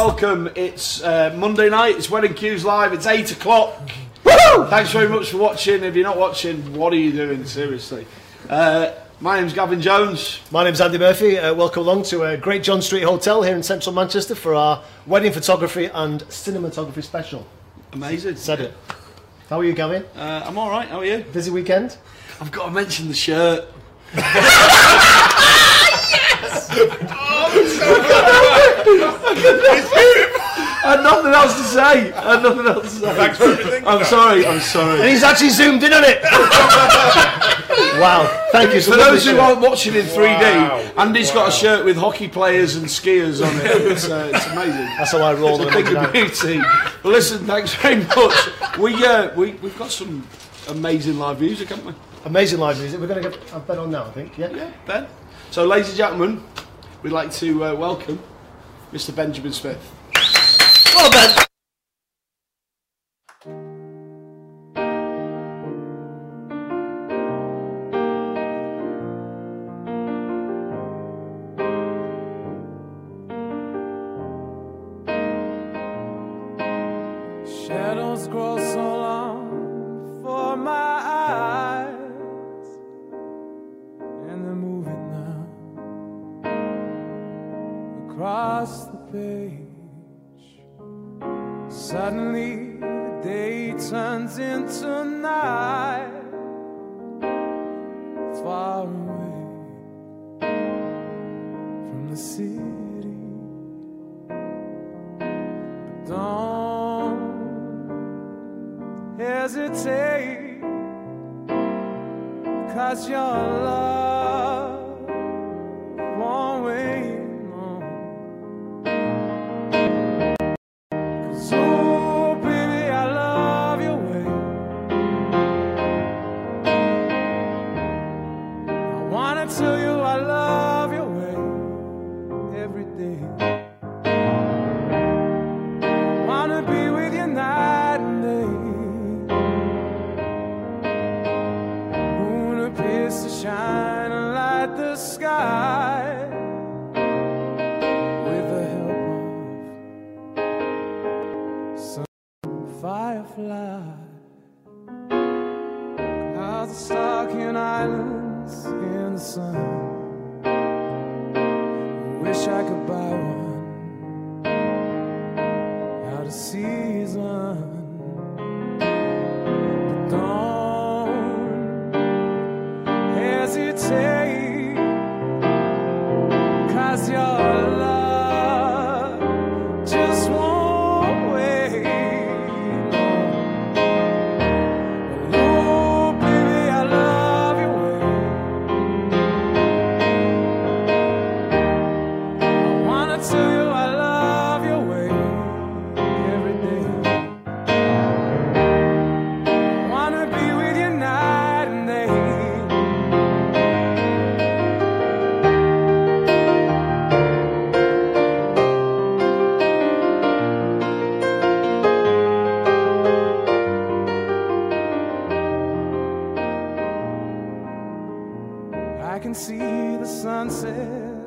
good evening and welcome. It's uh, Monday night, it's Wedding Qs Live, it's 8 o'clock. Thanks very much for watching. If you're not watching, what are you doing? Seriously. Uh, my name's Gavin Jones. My name's Andy Murphy. Uh, welcome along to a Great John Street Hotel here in central Manchester for our wedding photography and cinematography special. Amazing. Said it. How are you, Gavin? Uh, I'm alright, how are you? Busy weekend? I've got to mention the shirt. I had nothing else to say. I had nothing else to say. Thanks for everything. I'm sorry, I'm And sorry. he's actually zoomed in on it! wow, thank you. For those who aren't watching in 3D, Wow. Andy's got a shirt with hockey players and skiers on it. It's, uh, it's amazing. That's how I roll It's a on a thing of beauty. Well, listen, thanks very much. We, uh, we, we've got some amazing live music, haven't we? Amazing live music. We're going to get a bet on now, I think. Yeah? Yeah, Ben. So, ladies and gentlemen, we'd like to uh, welcome Mr. Benjamin Smith. Oh, Ben! Suddenly, the day turns into night, far away from the city. But don't hesitate Cause your love sun. Can see the sunset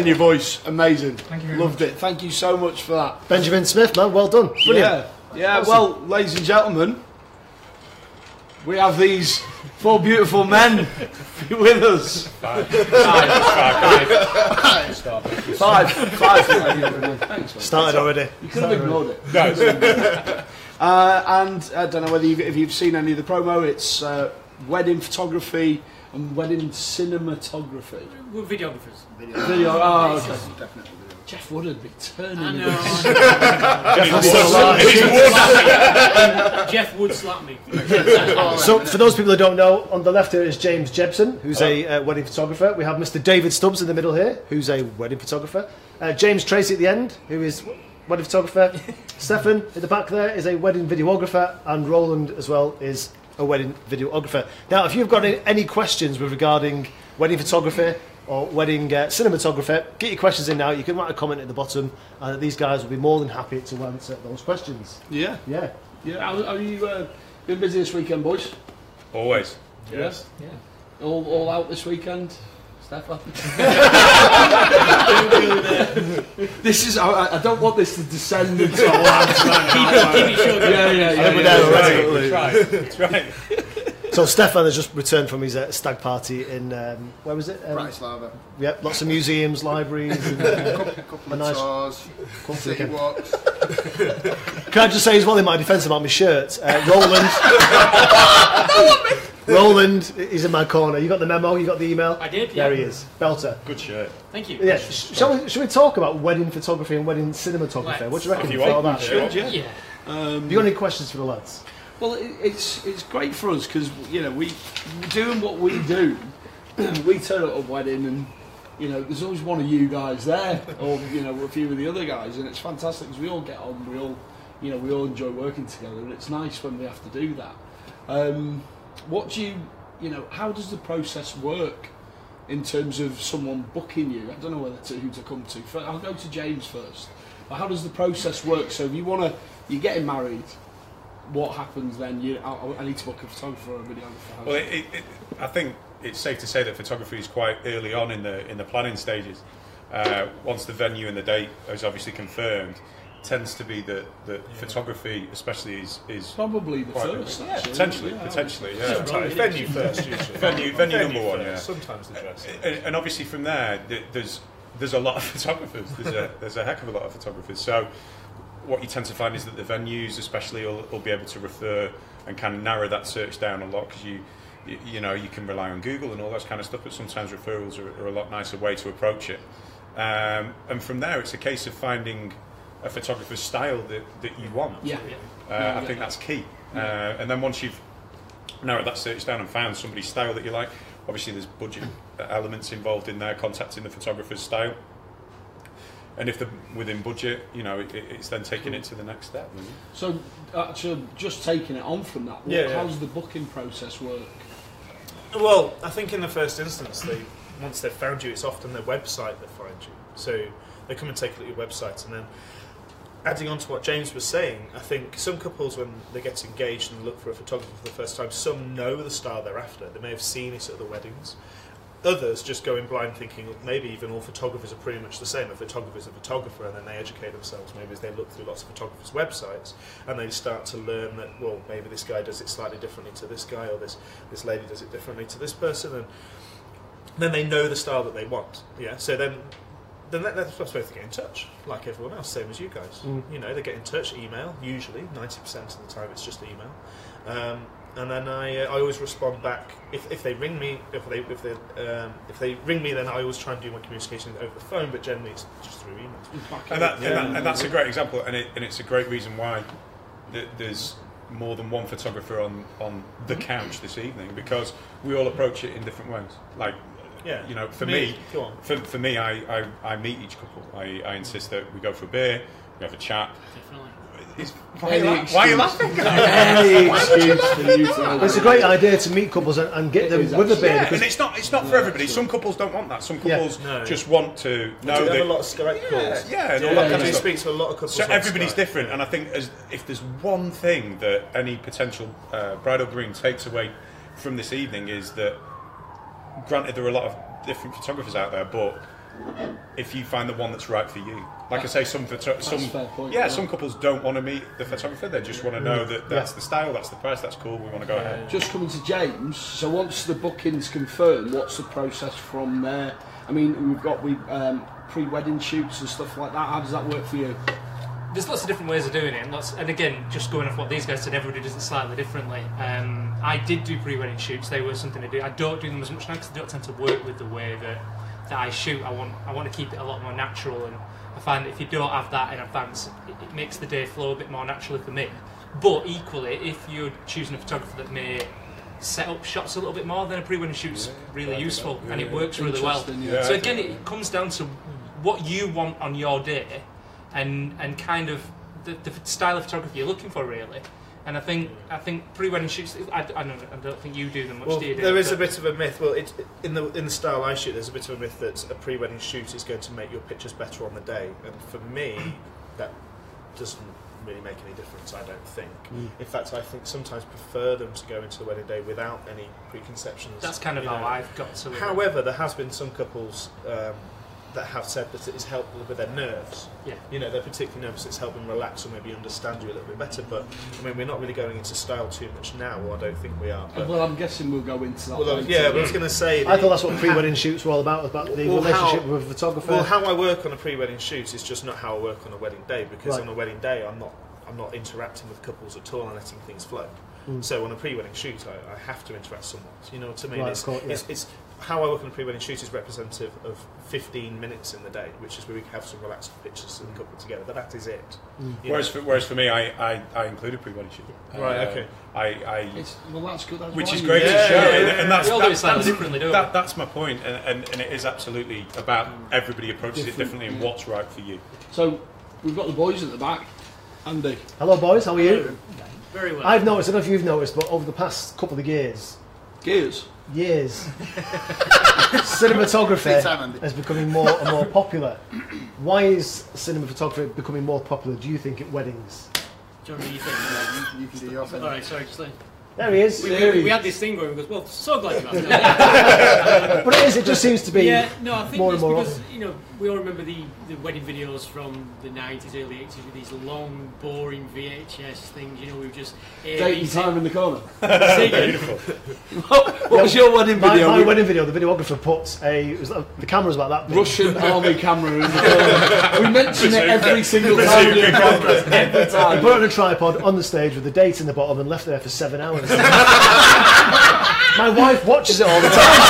in your voice, amazing. Thank you Loved it. Thank you so much for that. Benjamin Smith, man, well done. Brilliant. Yeah, yeah. Well, ladies and gentlemen, we have these four beautiful men with us. Five. Five. Five. Five, five. Thanks. man. Started already. You could have ignored it. No, it's- Uh, and I don't know whether you've, if you've seen any of the promo. It's uh, wedding photography and wedding cinematography. We're videographers. Video. Oh, okay. Jeff Woodard be turning. I know. Jeff would slap me. So, for those people who don't know, on the left here is James Jebson, who's a uh, wedding photographer. We have Mr. David Stubbs in the middle here, who's a wedding photographer. Uh, James Tracey at the end, who is wedding photographer. Stefan at the back there is a wedding videographer, and Roland as well is a wedding videographer. Now, if you've got any, any questions with regarding wedding photography or wedding uh, cinematography, get your questions in now. You can write a comment at the bottom, and these guys will be more than happy to answer those questions. Yeah, Yeah. yeah. How, how you uh, been busy this weekend, boys? always. Yes. Yeah. All, all out this weekend, Stefan. this is. I, I don't want this to descend into a lads. Keep it short. Yeah, yeah, yeah. we're yeah, yeah. already. That's right. That's right. So Stefan has just returned from his uh, stag party in um, where was it? Um, Bratislava. Yep, lots of museums, libraries. And, uh, couple A of nice- tours, city walks. can I just say as well in my defence about my shirt, uh, Roland. Roland is in my corner. You got the memo. You got the email. I did, There yeah. he is, belter. Good shirt. Thank you. Yeah. sh- Shall we? Shall we talk about wedding photography and wedding cinematography? Let's. What do you reckon? If you for all want, that? sure. Yeah. Yeah. Have you got any questions for the lads? Well, it, it's it's great for us because you know we doing what we do. we turn up at a wedding and you know there's always one of you guys there, or you know a few of the other guys, and it's fantastic because we all get on. We all you know we all enjoy working together, and it's nice when we have to do that. Um, what do you you know? How does the process work? In terms of someone booking you, I don't know whether to, who to come to. I'll go to James first. But how does the process work? So if you want to, you're getting married, what happens then? You, I, I need to book a photographer or a videographer. Well, it, it, it, I think it's safe to say that photography is quite early on in the in the planning stages. Uh, once the venue and the date is obviously confirmed, tends to be that that photography, especially, is is probably the first. yeah, potentially, Yeah, potentially, yeah. Sometimes venue first, usually. Venue- venue number one, yeah. Sometimes the dress. and, and obviously from there, there's there's a lot of photographers. There's a there's a heck of a lot of photographers. So what you tend to find is that the venues, especially, will, will be able to refer and kind of narrow that search down a lot because you, you you know you can rely on Google and all that kind of stuff. But sometimes referrals are, are a lot nicer way to approach it. Um, and from there, it's a case of finding a photographer's style that, that you want. Yeah. Uh, I think that's key. Uh, and then once you've narrowed that search down and found somebody's style that you like, obviously there's budget elements involved in there, contacting the photographer's style. And if they're within budget, you know, it, it's then taking it to the next step. Really. So, actually, just taking it on from that. What, Yeah, yeah. How does the booking process work? Well, I think in the first instance, they once they've found you, it's often their website that finds you. So they come and take a look at your website, and then adding on to what James was saying, I think some couples when they get engaged and look for a photographer for the first time, some know the style they're after. They may have seen it at the weddings. Others just go in blind thinking maybe even all photographers are pretty much the same. A photographer is a photographer, and then they educate themselves. Maybe as they look through lots of photographers' websites, and they start to learn that well, maybe this guy does it slightly differently to this guy, or this this lady does it differently to this person, and then they know the style that they want. Yeah. So then, then that, that's supposed to get in touch, like everyone else, same as you guys. You know, they get in touch, email. Usually, ninety percent of the time, it's just email. Um, and then I, uh, I always respond back if, if they ring me if they if they um, if they ring me then I always try and do my communication over the phone but generally it's just through email. And, that, and, that, and that's a great example, and, it, and it's a great reason why th- there's more than one photographer on, on the couch this evening because we all approach it in different ways. Like, Yeah. you know, for Me- me, for, for me, I, I, I meet each couple. I, I insist that we go for a beer, we have a chat. Definitely. It's, why, are you, la- why are you laughing? Any excuse for you to It's a great idea to meet couples and, and get It them with a beer Yeah, because and it's not it's not for everybody. Some couples don't want that. Some Yeah. couples No. just want to know Do you that have a lot of Skype calls? yeah, and all you, that kind do of you stuff. speak to a lot of couples So everybody's Skype? different, and I think as, if there's one thing that any potential uh, bride or groom takes away from this evening is that, granted, there are a lot of different photographers out there, but if you find the one that's right for you, like I say, some photo- some point, yeah, yeah. some couples don't want to meet the photographer; they just want to know that that's the style, that's the price, that's cool. We want to go ahead. Just coming to James. So once the booking's confirmed, what's the process from there? I mean, we've got we um, pre-wedding shoots and stuff like that. How does that work for you? There's lots of different ways of doing it, and, lots, and again, just going off what these guys said, everybody does it slightly differently. Um, I did do pre-wedding shoots; they were something to do. I don't do them as much now because I don't tend to work with the way that, that I shoot. I want I want to keep it a lot more natural, and I find that if you don't have that in advance, it, it makes the day flow a bit more naturally for me. But equally, if you're choosing a photographer that may set up shots a little bit more, then a pre-wedding shoot's really useful, and it works really well. Yeah. So again, it comes down to what you want on your day, and and kind of the, the style of photography you're looking for, really. And I think I think pre-wedding shoots. I, I, don't, I don't think you do them much. Well, do you, Dave? there is a bit of a myth. Well, it, in the in the style I shoot, there's a bit of a myth that a pre-wedding shoot is going to make your pictures better on the day. And for me, that doesn't really make any difference. I don't think. In fact, I think sometimes prefer them to go into the wedding day without any preconceptions. That's kind of you how know. I've got to. However, there has been some couples um, that have said that it has helped with their nerves. Yeah. You know, they're particularly nervous. It's helped them relax or maybe understand you a little bit better. But I mean, we're not really going into style too much now. Or I don't think we are. But, Well, I'm guessing we'll go into that. well, later. yeah, but I was going to say. I thought that's what pre-wedding shoots were all about, about the Well, relationship how- with a photographer. Well, how I work on a pre-wedding shoot is just not how I work on a wedding day because Right. on a wedding day I'm not I'm not interacting with couples at all and letting things flow. Mm. So on a pre-wedding shoot, I, I have to interact somewhat. You know what I mean? Right, it's, course, yeah. it's, it's how I work on a pre-wedding shoot is representative of 15 minutes in the day, which is where we have some relaxed pictures of the couple together. But that is it. Mm. Whereas for, whereas for me, I, I, I included pre-wedding shoot. Right, Uh, okay. I, I It's, well, that's good. That's which is great Yeah, to show, yeah, and, yeah. and that's, We all do it that's, differently, don't that, we? that's my point, and, and, and it is absolutely about everybody approaches Different, it differently and yeah. what's right for you. So we've got the boys at the back. Andy, Hello, boys. How are you? Very well. I've noticed. I don't know if you've noticed, but over the past couple of years, gears. Years, cinematography Big time, Andy. is becoming more and more popular. Why is cinematography becoming more popular? Do you think at weddings? John, what do you think? You, you can do your thing. All right, sorry, just like, There he is. we, we, we had this thing going. We goes, well, so glad you asked. But it is. It just seems to be. yeah, no, I think more it's and more because you know we all remember the, the wedding videos from the nineties, early eighties with these long, boring VHS things. You know, we were just Dating time in the corner. singing. what was your wedding video? my We- wedding video, the videographer put a. Was, like- the camera was about that big. Russian army camera in the corner. We mention it every single time. we do a podcast, Every He time. put it on a tripod on the stage with the date in the bottom and left it there for seven hours. Bueno, My wife watches it all the time.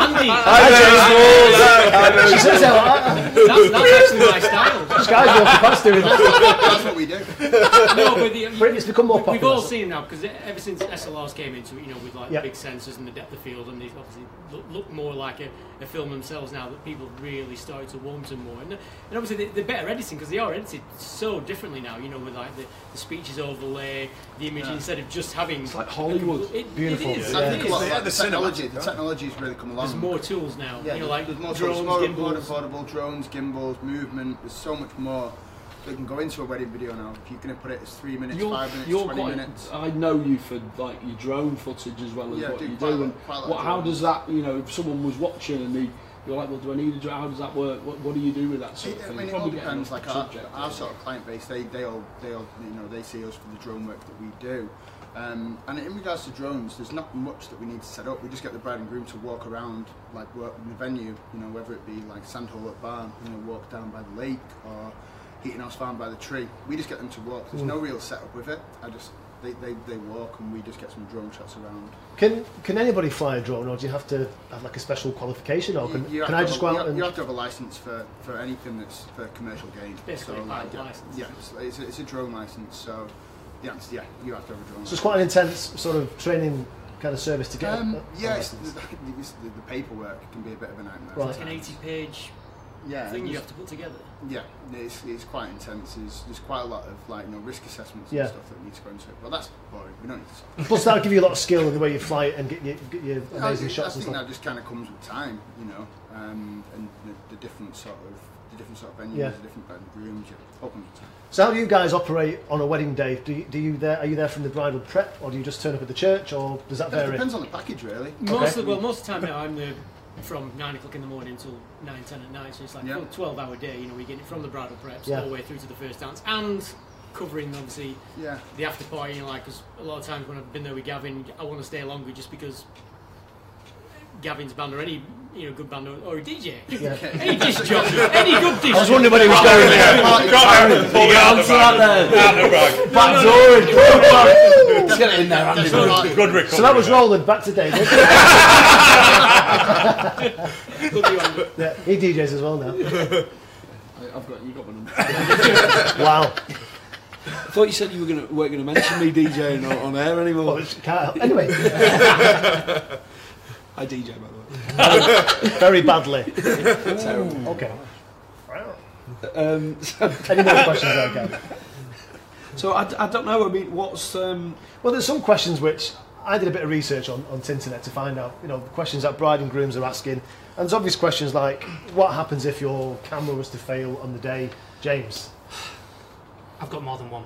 Andy, I know. She says, "Oh, I- that's, that's actually my style. this guy's walking past doing that. That's what we do. No, but the, But it's become more popular. We've popular. all seen now because ever since SLRs came into it, you know, with like Yeah. big sensors and the depth of field, and these obviously look, look more like a, a film themselves now. That people really started to warm to more, and, and obviously they, they're better editing because they are edited so differently now. You know, with like the, the speeches overlay, the image instead of just having It's like Hollywood. It, Beautiful. It is, I it think a is. lot of the the technology, cinematic, the technology's really come along. There's more tools now. Yeah, you know, like there's more drones, tools, more gimbals. affordable drones, gimbals, movement. There's so much more that can go into a wedding video now. If you're going to put it as three minutes, You're, five minutes, you're twenty quite, minutes. I know you for like your drone footage as well as Yeah, what you do. lot- And quite what, how does that, you know, if someone was watching and they, you're like, well, do I need a drone? How does that work? What, what do you do with that sort It, of I mean, it all depends. off Like our, subject, our isn't sort of client base, they they all they all you know they see us for the drone work that we do. Um, and in regards to drones, there's not much that we need to set up. We just get the bride and groom to walk around, like work in the venue. You know, whether it be like Sandhole Oak Barn, you know, walk down by the lake or Heaton House Farm by the tree. We just get them to walk. There's no real setup with it. I just they, they, they walk and we just get some drone shots around. Can can anybody fly a drone, or do you have to have like a special qualification, or can, You- you can I just go a- out you have, and? you have to have a license for, for anything that's for commercial gain. Basically a pilot yeah, license. Yeah, it's, it's, a, it's a drone license. So the answer, yeah, you have to have a drone. So it's quite an intense sort of training kind of service to get. Um, a- a yeah, the, the, the paperwork can be a bit of a nightmare. Right. Like an 80 page yeah, thing you have to put together. Yeah, it's, it's quite intense. There's, there's quite a lot of like you know risk assessments Yeah. and stuff that need to go into it. But that's boring. We don't need to. Talk. Plus, that'll give you a lot of skill in the way you fly it and get your, get your I, amazing think- shots I and stuff. that just kind of comes with time, you know, um, and the, the different sort of the different sort of venues, Yeah. the different rooms. Yeah, it all comes with time. So, how do you guys operate on a wedding day? Do you, do you there? Are you there from the bridal prep, or do you just turn up at the church, or does that It vary? depends on the package, really. Most of the, well, most of the time now I'm the from nine o'clock in the morning till nine ten at night, so it's like Yeah. a twelve hour day. You know, we get it from the bridal preps Yeah. all the way through to the first dance and covering obviously Yeah. the after party. You know, like 'cause a lot of times when I've been there with Gavin, I want to stay longer just because Gavin's band or any you know good band or, or a DJ, Yeah. any disc jockey, any good disc. I was wondering when he was going there. Get onto that then. Out the bag. Back door. Let's get it in there, Andy. That's right. Good recovery. So that was mate. Roland. Back to David. Could yeah, he DJs as well now. I've got you got my number. Wow. I thought you said you were gonna weren't gonna mention me DJing on, on air anymore. it's- can't help. Anyway, I DJ by the way. very badly. Terrible. Okay. Um, so, Any more questions, there, Gavin? so I, I don't know. I mean, what's um, Well, there's some questions which I did a bit of research on on Tinternet to find out. You know, the questions that bride and grooms are asking, and there's obvious questions like, what happens if your camera was to fail on the day, James? I've got more than one.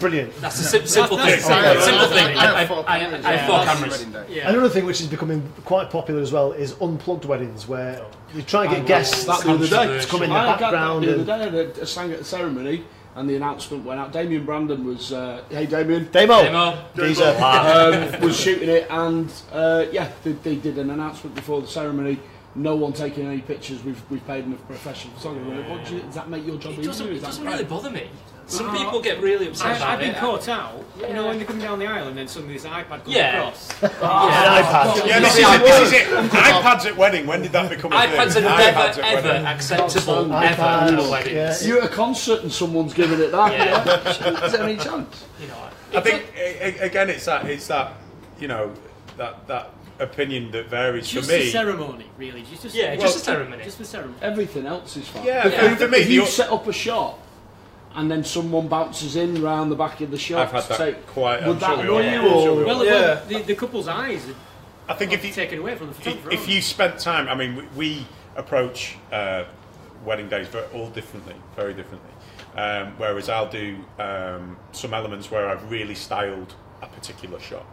Brilliant. That's a sim- simple thing. that's Okay. Simple thing. I have four I, I, cameras, I have yeah. four cameras. Yeah. Another thing which is becoming quite popular as well is unplugged weddings, where you try and get guests that the other day? to come in the I had that the other day. I had a- I sang at the ceremony, and the announcement went out. Damien Brandon was, uh, hey Damien, Demo, Demo. Geezer. um, was shooting it, and uh, yeah, they, they did an announcement before the ceremony. No one taking any pictures. We've we've paid enough professional photographer. What do you, does that make your job It easier? doesn't, it doesn't great? really bother me. Some Uh, people get really upset I, about I've been it. caught out. You know, when they're coming down the aisle and then suddenly this iPad comes Yeah. across. An iPad. Yeah, this is, it, this is it. iPads at wedding. When did that become a iPads thing? are iPads never, at ever wedding. acceptable, iPads, ever at yeah. You're at a concert and someone's giving it that. Yeah. Is there any chance? You know, I think a- a- again, it's that it's that you know that that opinion that varies Just for me. the ceremony, really. Just, just, Yeah, just a ceremony. Just the ceremony. Everything else is fine. Yeah, If, for- for me, if you the- set up a shot and then someone bounces in round the back of the shot I've had that take, quite. I'm would that sure annoy you I'm sure or- Well. Yeah. well the, the couple's eyes I think if you taken away from the if, photographer. if you spent time, I mean, we, we approach uh, wedding days very, all differently, very differently. Um, whereas I'll do um, some elements where I've really styled a particular shot.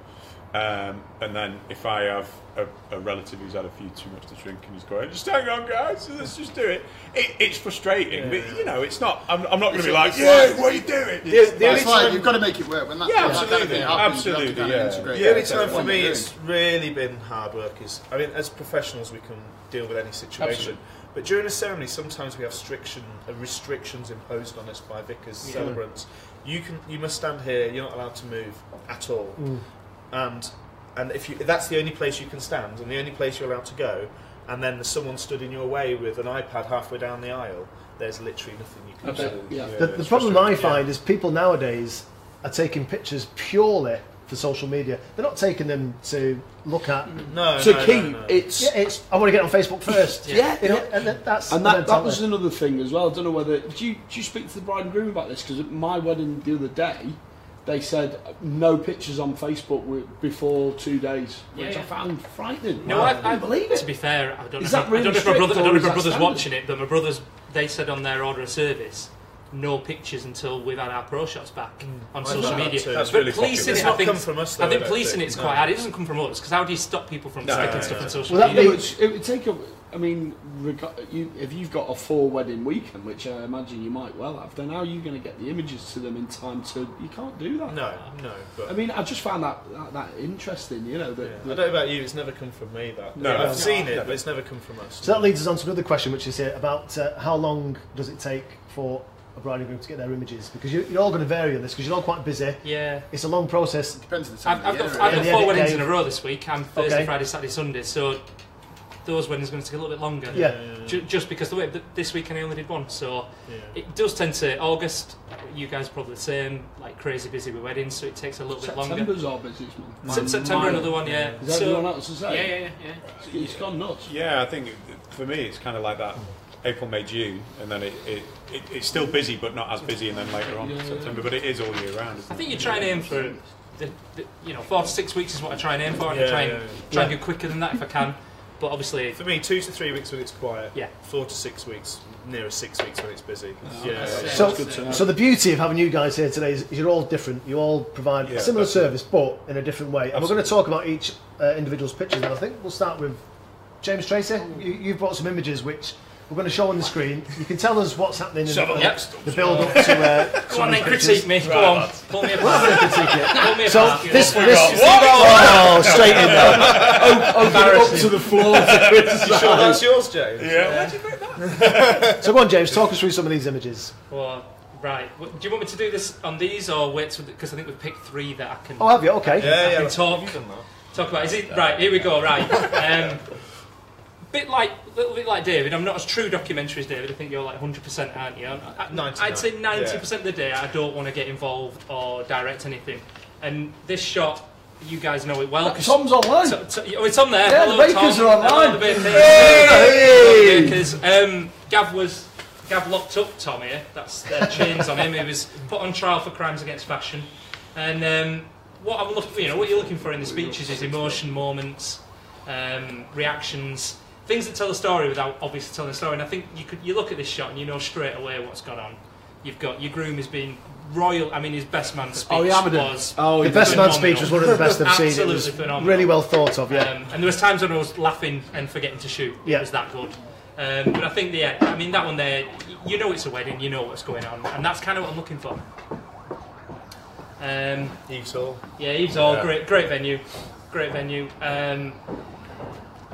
Um, and then if I have a, a relative who's had a few too much to drink and he's going, just hang on, guys, let's just do it. it it's frustrating, but you know, it's not. I'm, I'm not going to be like, yeah, what are you doing? The, the only That's why you've got to make it work. When that, Yeah, when that kind of absolutely, happens, absolutely, kind of yeah. Yeah, the only time for me it's really been hard work is, I mean, as professionals we can deal with any situation. Absolutely. But during a ceremony, sometimes we have restriction, uh, restrictions imposed on us by vicars, celebrants. You can, you must stand here. You're not allowed to move at all. And and if you, that's the only place you can stand and the only place you're allowed to go, and then someone stood in your way with an iPad halfway down the aisle, there's literally nothing you can I do. yeah. The, the problem I frustrating, yeah. find is people nowadays are taking pictures purely for social media. They're not taking them to look at. No, to no, keep no, no. it's Yeah, it's I want to get on Facebook first. Yeah, you know, and that, that's and that, that was another thing as well. I don't know whether did you did you speak to the bride and groom about this because at my wedding the other day they said no pictures on Facebook before two days, Yeah, which I found frightening. No, I I, I couldn't believe To be fair, I don't Is know. that if, really I don't know if my strict brother, I don't know if my brother's standard? watching it, but my brothers they said on their order of service, no pictures until we've had our pro shots back hmm. on I've social media. too. That's but really policing popular. it, It's I not think, come from us, though, I think I don't policing think. it's No. quite hard. It doesn't come from us because how do you stop people from No, sticking no, stuff no. on social Well, that Yeah, media? but it would take a. I mean, reg- you, if you've got a four wedding weekend, which I imagine you might well have, then how are you going to get the images to them in time to? You can't do that. No, no. But I mean, I just found that that, that interesting. You know that. Yeah. I don't know about you, it's never come from me. That No, I've no. seen it, No. but it's never come from us. So that leads us on to another question, which is here about uh, how long does it take for a bride and groom to get their images? Because you, you're all going to vary on this because you're all quite busy. Yeah. It's a long process. Depends on the time I've, I've of got, the I've got four weddings edit in a row this week. I'm Thursday, Okay. Friday, Saturday, Sunday. So those weddings are going to take a little bit longer. Yeah. Ju- just because the way th- this weekend I only did one, so Yeah. it does tend to August. You guys are probably the same, like crazy busy with weddings, so it takes a little bit longer. September's our busiest month. Se- September, Mine- another one, yeah. Is So- everyone else the same? Yeah, yeah, yeah. yeah. It's gone nuts. Yeah, I think it- for me it's kind of like that April, May, June, and then it, it, it, it's still busy but not as busy, and then later on Yeah. September. But it is all year round. Isn't I it? think you try and aim for the, the you know four to six weeks is what I try and aim for. and I Yeah, try and yeah, try and go quicker than that if I can. But obviously, For me, two to three weeks when it's quiet. Yeah. Four to six weeks, nearer six weeks when it's busy. yeah. So, good to know. so the beauty of having you guys here today is you're all different. You all provide Yeah, a similar absolutely. service, but in a different way. And we're going to talk about each uh, individual's pictures. And I think we'll start with James Tracey. You, you've brought some images which we're going to show on the screen. You can tell us what's happening in Some the, Yep. the build up to. Uh, go on then, pictures. critique me. Go on, pull me apart. pull me So apart. this, this, oh, straight in there. Up to the floor to criticize. You sure that's yours, James? Yeah. So go on, James. Talk us through some of these images. Well, right. Do you want me to do this on these or wait? Because I think we've picked three that I can. Oh, have you? Okay. Yeah, yeah. can talk. You've done that. talk about. Is it right? Here we go. Right. Um, bit like, little bit like David. I'm not as true documentary as David. I think you're like 100, percent aren't you? I, I, 99, I'd say 90 percent of the day I don't want to get involved or direct anything. And this shot, you guys know it well. Tom's online. So- oh, it's on there. Yeah, Hello, the Bakers Tom. are online. Hello, Hey! Bakers. Um, Gav was Gav locked up Tom here. That's uh, chains on him. He was put on trial for crimes against fashion. And um, what I'm looking, you know, what you're looking for in the speeches is emotion, moments, um, reactions, things that tell a story without obviously telling a story. And I think you could you look at this shot and you know straight away what's gone on. You've got your groom has been royal. I mean, his best man speech Oh, he hammered it. was Oh, The best did. man speech was one of the best I've seen. It Absolutely was phenomenal. really well thought of. Yeah. Um, and there was times when I was laughing and forgetting to shoot. Yeah. It was that good. Um, but I think, yeah, I mean, that one there, you know it's a wedding, you know what's going on. And that's kind of what I'm looking for. Um, Eaves Hall. yeah, Eaves Hall, Yeah. great, great venue. Great venue. Um,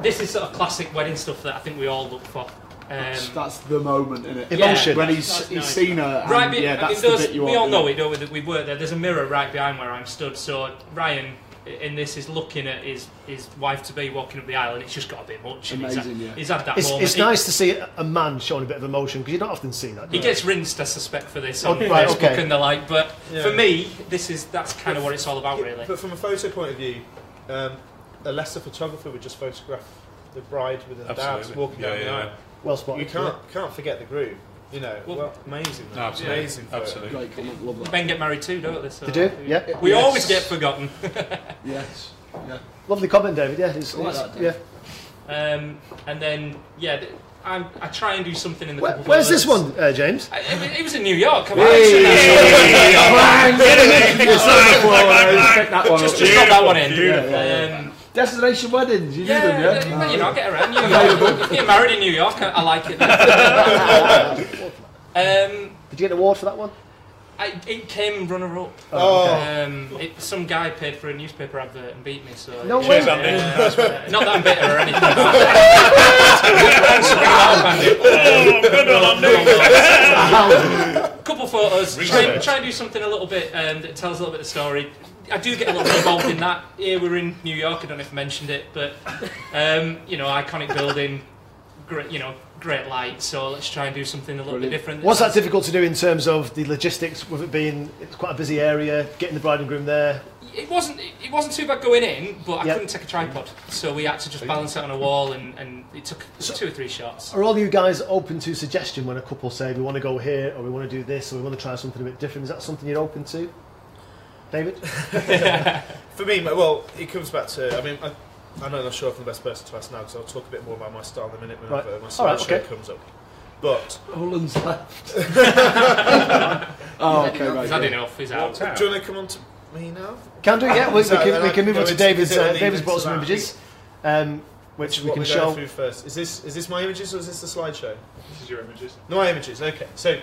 this is sort of classic wedding stuff that I think we all look for. Um, That's the moment, in it? Emotion. When he's, that's he's nice. seen her. And Right, but yeah, that's the bit you we all know isn't it, don't we? That we work there. There's a mirror right behind where I'm stood. So Ryan, in this, is looking at his his wife to be walking up the aisle, and it's just got a bit much. and he's had- Amazing, yeah. He's had that It's, moment. it's He- nice to see a man showing a bit of emotion because you don't often see that. do He you? gets rinsed, I suspect, for this Oh, on right, Facebook okay. and the like. But Yeah. for me, this is that's kind of what it's all about, really. But from a photo point of view, um, a Leicester photographer would just photograph the bride with her dad walking Yeah, down yeah, the yeah. aisle. well spotted. You can't can't forget the groom. You know, Well- well, amazing. No, absolutely. Amazing. Absolutely. Great, colour, love that. Men get married too, don't they? So They do, yeah. We Yes. always get forgotten. Yes. Yeah. Lovely comment, David. Yeah, it's, I like it's- that, Dave. yeah. Um, and then, yeah, th- I, I try and do something in the. Where, where's this one, uh, James? I, it, was- it was in New York. Come on, Pick that one just up. just drop that one in. Yeah, yeah, Destination weddings, you do yeah, them, yeah? th- you know, I get around New York. If you're married in New York, I, I like it. um, Did you get an award for that one? I, it came runner up. Oh. Um, it, some guy paid for a newspaper advert and beat me. So No yeah. way. Cheers, Andy. Uh, not that I'm bitter or anything. Couple photos. Try, and- try and do something a little bit um, that tells a little bit of the story. I do get a little bit involved in that. Here we're in New York. I don't know if I mentioned it, but um, you know, iconic building, great, you know, great light. So let's try and do something a little Brilliant. bit different. Was that difficult to do in terms of the logistics, with it being it's quite a busy area, getting the bride and groom there? It wasn't. It wasn't too bad going in, but I Yep. couldn't take a tripod, so we had to just balance it on a wall, and, and it took two or three shots. Are all you guys open to suggestion when a couple say we want to go here or we want to do this or we want to try something a bit different? Is that something you're open to, David? For me, well, it comes back to. I mean, I, I know I'm not sure if I'm the best person to ask now because I'll talk a bit more about my style in a minute when Right. uh, my All right, slideshow okay. comes up. But Olin's left. oh, okay, right. He's had yeah. enough. He's out. Walked do you want to come on to me now? Can do, it, yeah. We, we So, can, we can move on to David's. Uh, David's into brought some images, um, which we What can we're going show. through first. Is this is this my images or is this the slideshow? This is your images. No, my images. Okay, so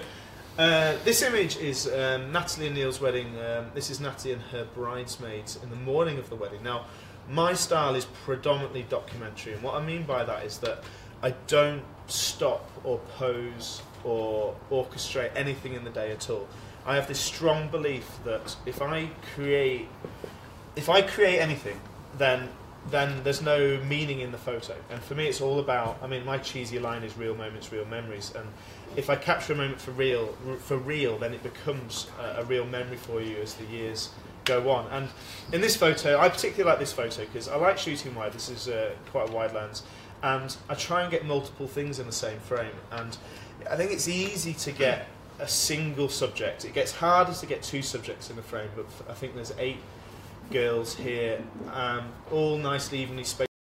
uh, this image is um, Natalie and Neil's wedding. Um, this is Natalie and her bridesmaids in the morning of the wedding. Now, my style is predominantly documentary, and what I mean by that is that I don't stop or pose or orchestrate anything in the day at all. I have this strong belief that if I create, if I create anything, then then there's no meaning in the photo. And for me, it's all about. I mean, my cheesy line is real moments, real memories. And if I capture a moment for real, for real, then it becomes a, a real memory for you as the years go on. And in this photo, I particularly like this photo because I like shooting wide. This is uh, quite a wide lens, and I try and get multiple things in the same frame. And I think it's easy to get a single subject. It gets harder to get two subjects in a frame, but I think there's eight girls here, um, all nicely evenly spaced.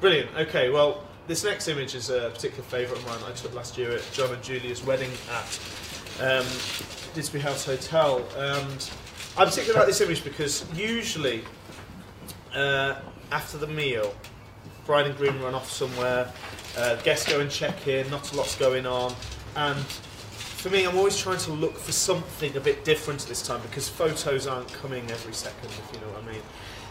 Brilliant. Okay, well, this next image is a particular favourite of mine I took last year at John and Julia's wedding at um, Didsbury House Hotel. And I particularly like this image because usually uh, after the meal, bride and groom run off somewhere, uh, guests go and check in, not a lot's going on, and for me, I'm always trying to look for something a bit different this time because photos aren't coming every second, if you know what I mean.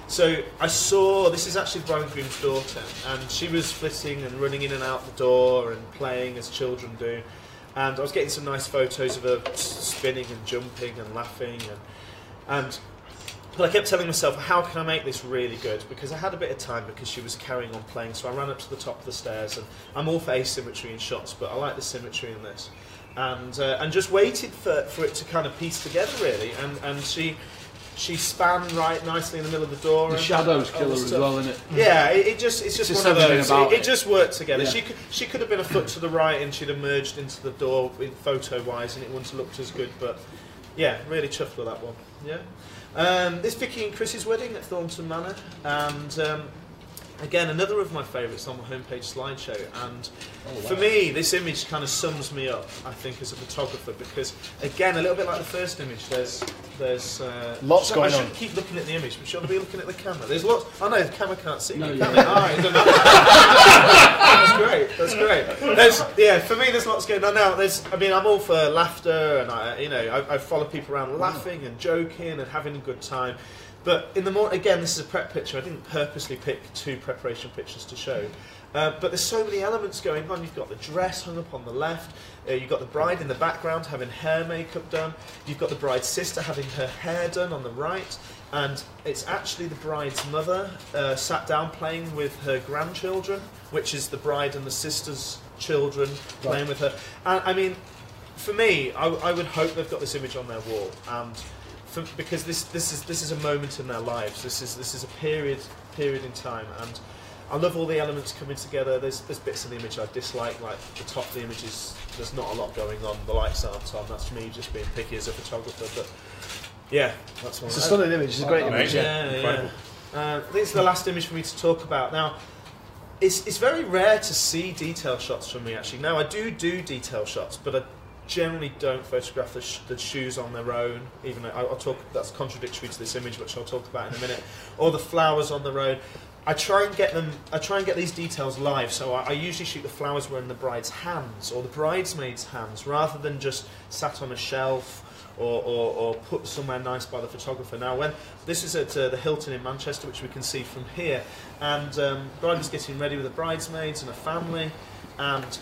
So I saw this is actually the bride and groom's daughter, and she was flitting and running in and out the door and playing as children do. And I was getting some nice photos of her spinning and jumping and laughing, and and but I kept telling myself, how can I make this really good? Because I had a bit of time because she was carrying on playing. So I ran up to the top of the stairs, and I'm all for asymmetry in shots, but I like the symmetry in this. And uh, and just waited for, for it to kind of piece together really. And and she she span right nicely in the middle of the door. The and shadows all killer as well, isn't it? Yeah, it, it just it's just, Just one of those. about It, it it. just worked together. Yeah. She could she could have been a foot to the right and she'd have merged into the door in photo wise, and it wouldn't have looked as good. But yeah, really chuffed with that one. Yeah. Um, this Vicky and Chris's wedding at Thornton Manor, and um, again another of my favourites on my homepage slideshow. And for me, this image kind of sums me up. I think as a photographer because again, a little bit like the first image, there's there's uh, Lots I going shouldn't on. keep looking at the image, but should I be looking at the camera? There's lots. I know the camera can't see No, me. you Can it? Ah, it doesn't- that's great. That's great. There's, yeah, for me, there's lots going on now. There's, I mean, I'm all for laughter, and I, you know, I, I follow people around laughing and joking and having a good time. But in the morning, again, this is a prep picture. I didn't purposely pick two preparation pictures to show. Uh, but there's so many elements going on. You've got the dress hung up on the left. Uh, you've got the bride in the background having hair makeup done. You've got the bride's sister having her hair done on the right. And it's actually the bride's mother uh, sat down playing with her grandchildren, which is the bride and the sister's children playing with her. And I mean, for me, I, I would hope they've got this image on their wall, and for, because this this is this is a moment in their lives. This is this is a period period in time, and I love all the elements coming together. There's there's bits of the image I dislike, like the top of the image is there's not a lot going on. The lights aren't on. That's me just being picky as a photographer, but yeah, that's one. It's a stunning image. It's a great image. Yeah. Yeah, yeah. Uh, I think it's the last image for me to talk about. Now, it's, it's very rare to see detail shots from me, actually. Now, I do do detail shots, but I generally don't photograph the, sh- the shoes on their own, even though I'll, I'll talk, that's contradictory to this image, which I'll talk about in a minute, or the flowers on their own. I try and get them. I try and get these details live. So I, I usually shoot the flowers were in the bride's hands or the bridesmaid's hands, rather than just sat on a shelf or, or, or put somewhere nice by the photographer. Now, when this is at uh, the Hilton in Manchester, which we can see from here, and um, bride was getting ready with the bridesmaids and a family, and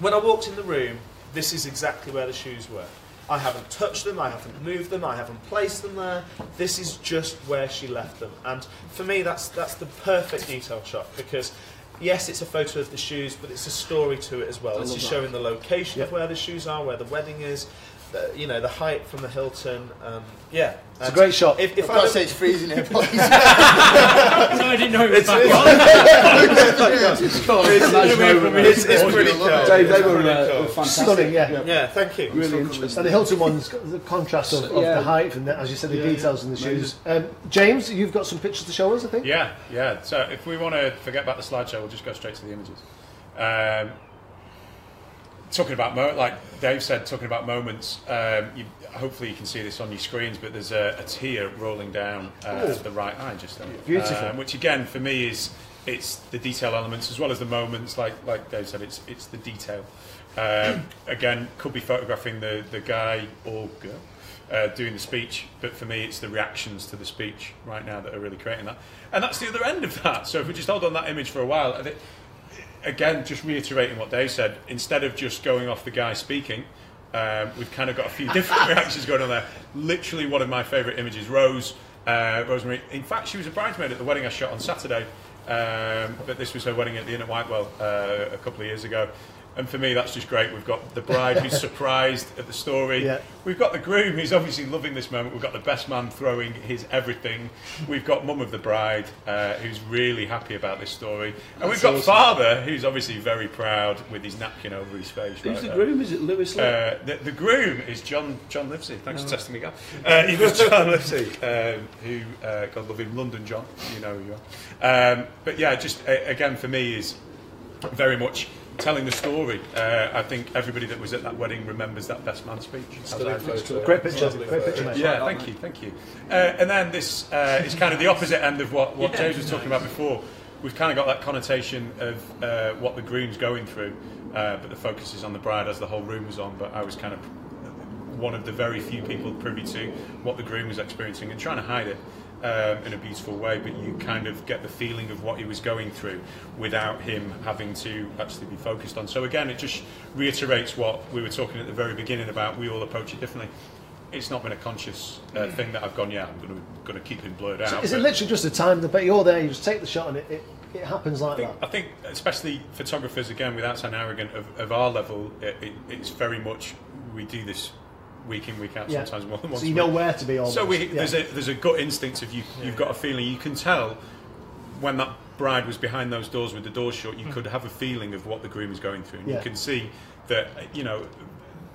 when I walked in the room, this is exactly where the shoes were. I haven't touched them, I haven't moved them, I haven't placed them there. This is just where she left them. And for me, that's, that's the perfect detail shot because, yes, it's a photo of the shoes, but it's a story to it as well. I This is showing the location of where the shoes are, where the wedding is, the, you know, the height from the Hilton. Um, yeah. It's a great shot. If, If if I've I got to look- say it's freezing here, please. No, I didn't know it was back on. It's got nice it's, it's pretty cool. Dave, they It's were pretty uh, cool. fantastic. Stunning, yeah. Yeah, thank you. Really interesting. And the Hilton one's got the contrast of, of Yeah. the height and, the, as you said, the Yeah, details yeah. in the shoes. Um, James, you've got some pictures to show us, I think. Yeah, yeah. So if we want to forget about the slideshow, we'll just go straight to the images. Um, talking about mo- like Dave said, talking about moments. Um, you, hopefully you can see this on your screens, but there's a, a tear rolling down uh, the right eye just there. Beautiful. Um, which again, for me, is it's the detail elements as well as the moments. Like like Dave said, it's it's the detail. Um, again, could be photographing the the guy or girl. Uh, doing the speech, but for me, it's the reactions to the speech right now that are really creating that, and that's the other end of that. So if we just hold on that image for a while, again, just reiterating what Dave said, instead of just going off the guy speaking, um, we've kind of got a few different reactions going on there. Literally, one of my favourite images, Rose, uh, Rosemary. In fact, she was a bridesmaid at the wedding I shot on Saturday, um, but this was her wedding at the Inn at Whitewell uh, a couple of years ago. And for me, that's just great. We've got the bride who's surprised at the story. Yeah. We've got the groom who's obviously loving this moment. We've got the best man throwing his everything. We've got mum of the bride uh, who's really happy about this story. And we've got father who's obviously very proud with his napkin over his face. Who's right the there. groom? Is it Lewis Lee? Uh, the, the groom is John John Livesey. Thanks for testing me, Gav. Uh, he was John Livesey, um, who, uh, God love him, London John. You know who you are. Um, but yeah, just uh, again for me is very much telling the story. Uh, I think everybody that was at that wedding remembers that best man speech. as I do. Great picture. Great picture, mate. Yeah, thank you, thank you. Uh, and then this uh, is kind of the opposite end of what, what James was talking about before. We've kind of got that connotation of uh, what the groom's going through, uh, but the focus is on the bride as the whole room was on. But I was kind of one of the very few people privy to what the groom was experiencing and trying to hide it um, in a beautiful way, but you kind of get the feeling of what he was going through without him having to actually be focused on. So again, it just reiterates what we were talking at the very beginning about. We all approach it differently. It's not been a conscious uh, thing that I've gone, yeah, I'm going to going to keep him blurred out. Is it literally just a time? But you're there. You just take the shot, and it, it, it happens like I think, that. I think, especially photographers, again, without sounding arrogant, of, of our level, it, it, it's very much we do this week in, week out, Yeah. sometimes more than once. So you know where to be. Almost. So we, Yeah. there's a there's a gut instinct of you. You've got a feeling. You can tell when that bride was behind those doors with the doors shut. You hmm. could have a feeling of what the groom is going through. And. You can see that you know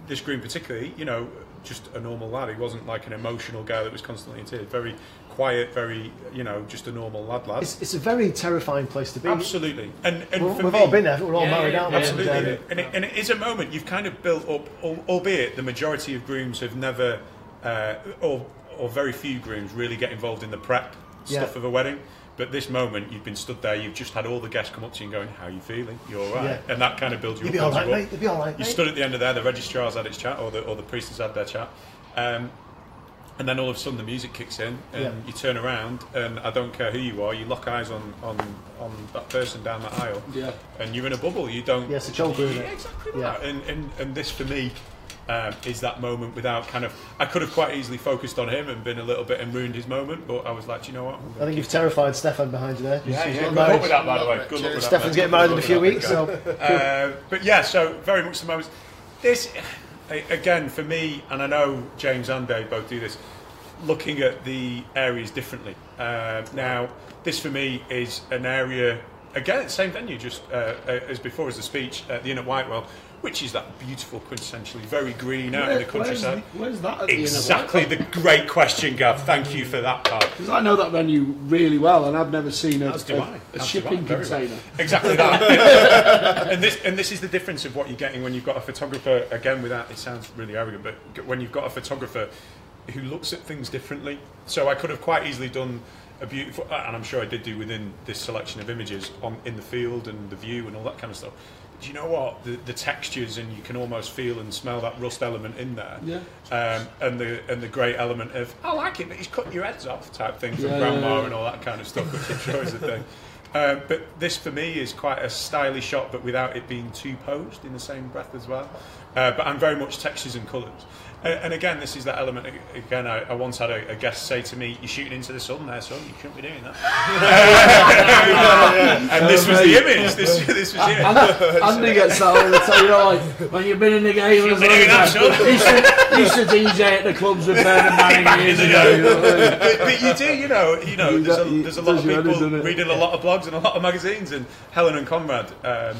this groom particularly. You know, just a normal lad. He wasn't like an emotional guy that was constantly in tears. Very quiet. Very you know just a normal lad. Lad. It's, it's a very terrifying place to be. Absolutely. And and We've, for we've me, all been there. We're all Yeah, married yeah, out. yeah. Absolutely, And, um, and, it, and it is a moment you've kind of built up, albeit the majority of grooms have never, uh, or or very few grooms really get involved in the prep Yeah. stuff of a wedding. But this moment, you've been stood there, you've just had all the guests come up to you and going, "How are you feeling? You're all right?" Yeah. And that kind of builds you You'll up. be all builds right, you up. mate. You'll be all right. You mate. stood at the end of there, the registrar's had its chat, or the or the priest has had their chat. Um, and then all of a sudden the music kicks in, and Yeah. you turn around, and I don't care who you are, you lock eyes on, on, on that person down that aisle, Yeah. and you're in a bubble. You don't. Yes, it's all good, isn't Yeah, exactly Yeah. that. And, and and this for me um, is that moment without kind of. I could have quite easily focused on him and been a little bit and ruined his moment, but I was like, you know what? I'm I gonna think you've terrified Stefan behind you there. yeah, He's yeah, good married. luck with that, by the way. Good luck with that. Stefan's getting married in a few weeks, so uh, but yeah, so very much the moments. This, a- again, for me, and I know James and Dave both do this, looking at the areas differently. Um now, this for me is an area, again, same venue, just uh, uh, as before as the speech at the Inn at Whitewell, which is that beautiful, quintessentially very green out in the countryside. Where's, that at the Exactly the great question, Gav. Thank you for that part. Because I know that venue really well, and I've never seen a, a- a shipping I, very well. container. Exactly that. and this and this is the difference of what you're getting when you've got a photographer. Again, without it sounds really arrogant, but when you've got a photographer who looks at things differently. So I could have quite easily done a beautiful, and I'm sure I did do within this selection of images on in the field and the view and all that kind of stuff. Do you know what the, the textures and you can almost feel and smell that rust element in there, Yeah. um, and the and the great element of I like it, but he's cutting your heads off type thing from Yeah, grandma yeah, and all that kind of stuff, which I'm sure is a thing. Um, but this for me is quite a stylish shot, but without it being too posed in the same breath as well. Uh, but I'm very much textures and colours. And, and again, this is that element. Again, I, I once had a, a guest say to me, "You're shooting into the sun there, son. You shouldn't be doing that." and this was the image. This, this was it. Andy, Andy gets that all the time. You know, like when you've been in the game, as been long that, I- son. used, to, DJ at the clubs with Bernard Manning years ago. You know what but, but you do, you know, you know, there's a, there's a lot of does your head, people doesn't reading a lot of blogs and a lot of magazines, and Helen and Conrad, um,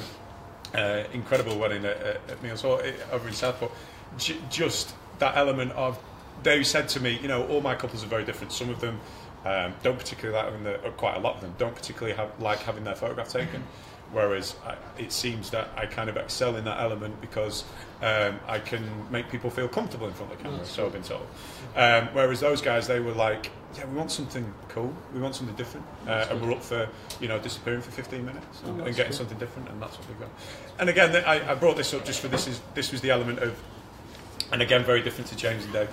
uh, incredible wedding at, at, at Meols Hall, eh, over in Southport. J- just that element of they said to me, you know, all my couples are very different. Some of them um, don't particularly like having the, or quite a lot of them don't particularly have, like having their photograph taken. Whereas I, it seems that I kind of excel in that element because um, I can make people feel comfortable in front of the camera. So I've been told. Um, whereas those guys, they were like, "Yeah, we want something cool. We want something different, uh, and we're up for you know disappearing for 15 minutes and, and getting something different, and that's what we've got." And again, I, I brought this up just for this is this was the element of, and again, very different to James and Dave.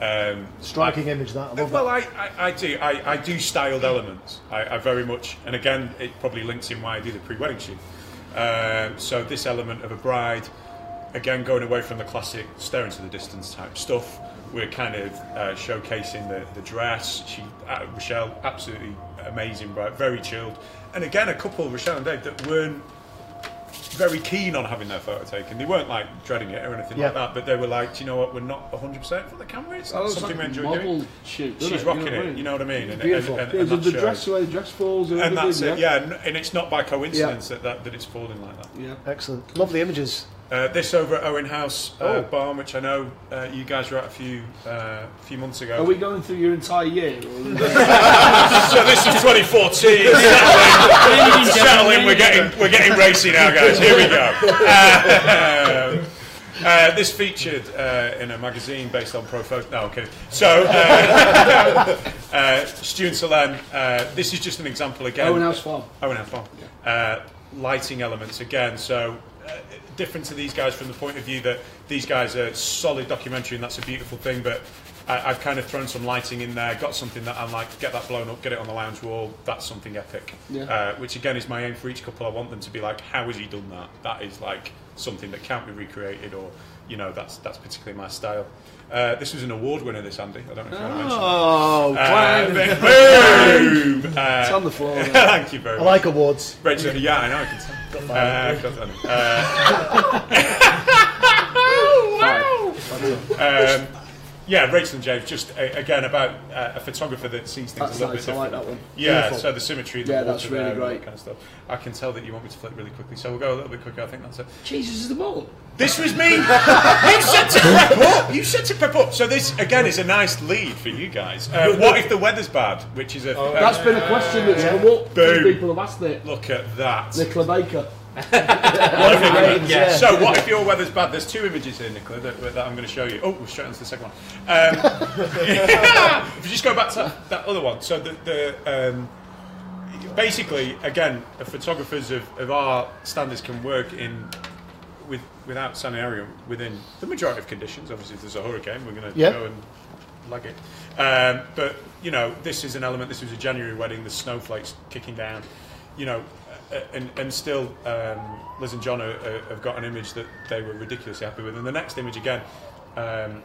Um, Striking image that. I love well, that. I, I, I do. I, I do styled elements. I, I very much, and again, it probably links in why I do the pre-wedding shoot. Um, so this element of a bride, again, going away from the classic stare into the distance type stuff. We're kind of uh, showcasing the, the dress. She, uh, Rochelle, absolutely amazing bride, very chilled. And again, a couple, Rochelle and Dave, that weren't very keen on having their photo taken. They weren't like dreading it or anything Yeah. like that, but they were like, "Do you know what? We're not 100% for the camera. It's not Oh, it's something like we enjoy doing." shoot. She's it? rocking you know what I it. mean? You know what I mean? And, Beautiful. And, and, yeah, and the, the dress, the way the dress falls, and, And that's it. Yeah, and, and it's not by coincidence that, that that it's falling like that. yeah. Excellent. Lovely images. Uh, this over at Owen House uh, Oh. Barn, which I know uh, you guys were at a few uh, few months ago. Are we going through your entire year? So this is 2014. Settling, settling. We're getting we're getting racy now, guys. Here we go. Um, uh, this featured uh, in a magazine based on pro photo. No, okay. So, uh, uh, Stu and Solen, uh, this is just an example again. Owen House Farm. Owen House Farm. Uh, lighting elements again. So, uh, different to these guys from the point of view that these guys are solid documentary, and that's a beautiful thing. But I, I've kind of thrown some lighting in there, got something that I'm like, get that blown up, get it on the lounge wall. That's something epic. Yeah. Uh, which again is my aim for each couple. I want them to be like, how has he done that? That is like something that can't be recreated, or you know, that's that's particularly my style. Uh, this was an award winner, this Andy. I don't know if you want to mention. Oh, Uh, clang. boom! it's Uh, on the floor. thank you very I much. like awards. Rachel, yeah, I know, I can tell. Got Uh, five. got that. Uh, um, yeah, Rachel and James, just uh, again about uh, a photographer that sees things That's a little nice. bit I like different. that one. Yeah, Beautiful. so the symmetry, the Yeah, water that's really there and all great. that kind of stuff. I can tell that you want me to flip really quickly, so we'll go a little bit quicker. I think that's it. Jesus is the ball. This was me. you said to prep up. You said to prep up. So this again is a nice lead for you guys. Uh, what if the weather's bad? Which is a That's been a question that's come up. Boom. People have asked it. look at that. Nicola Baker. Yeah. So what if your weather's bad? There's two images here, Nicola, that, that I'm going to show you. Oh, we're straight on to the second one. Um, if you just go back to that, other one. So the, the um, basically, again, the photographers of, of our standards can work in with without scenario within the majority of conditions. Obviously, if there's a hurricane, we're going to go and lug it. Um, but you know, this is an element. This was a January wedding. The snowflakes kicking down. You know, and and still, um, Liz and John are, are, have got an image that they were ridiculously happy with. And the next image again. Um,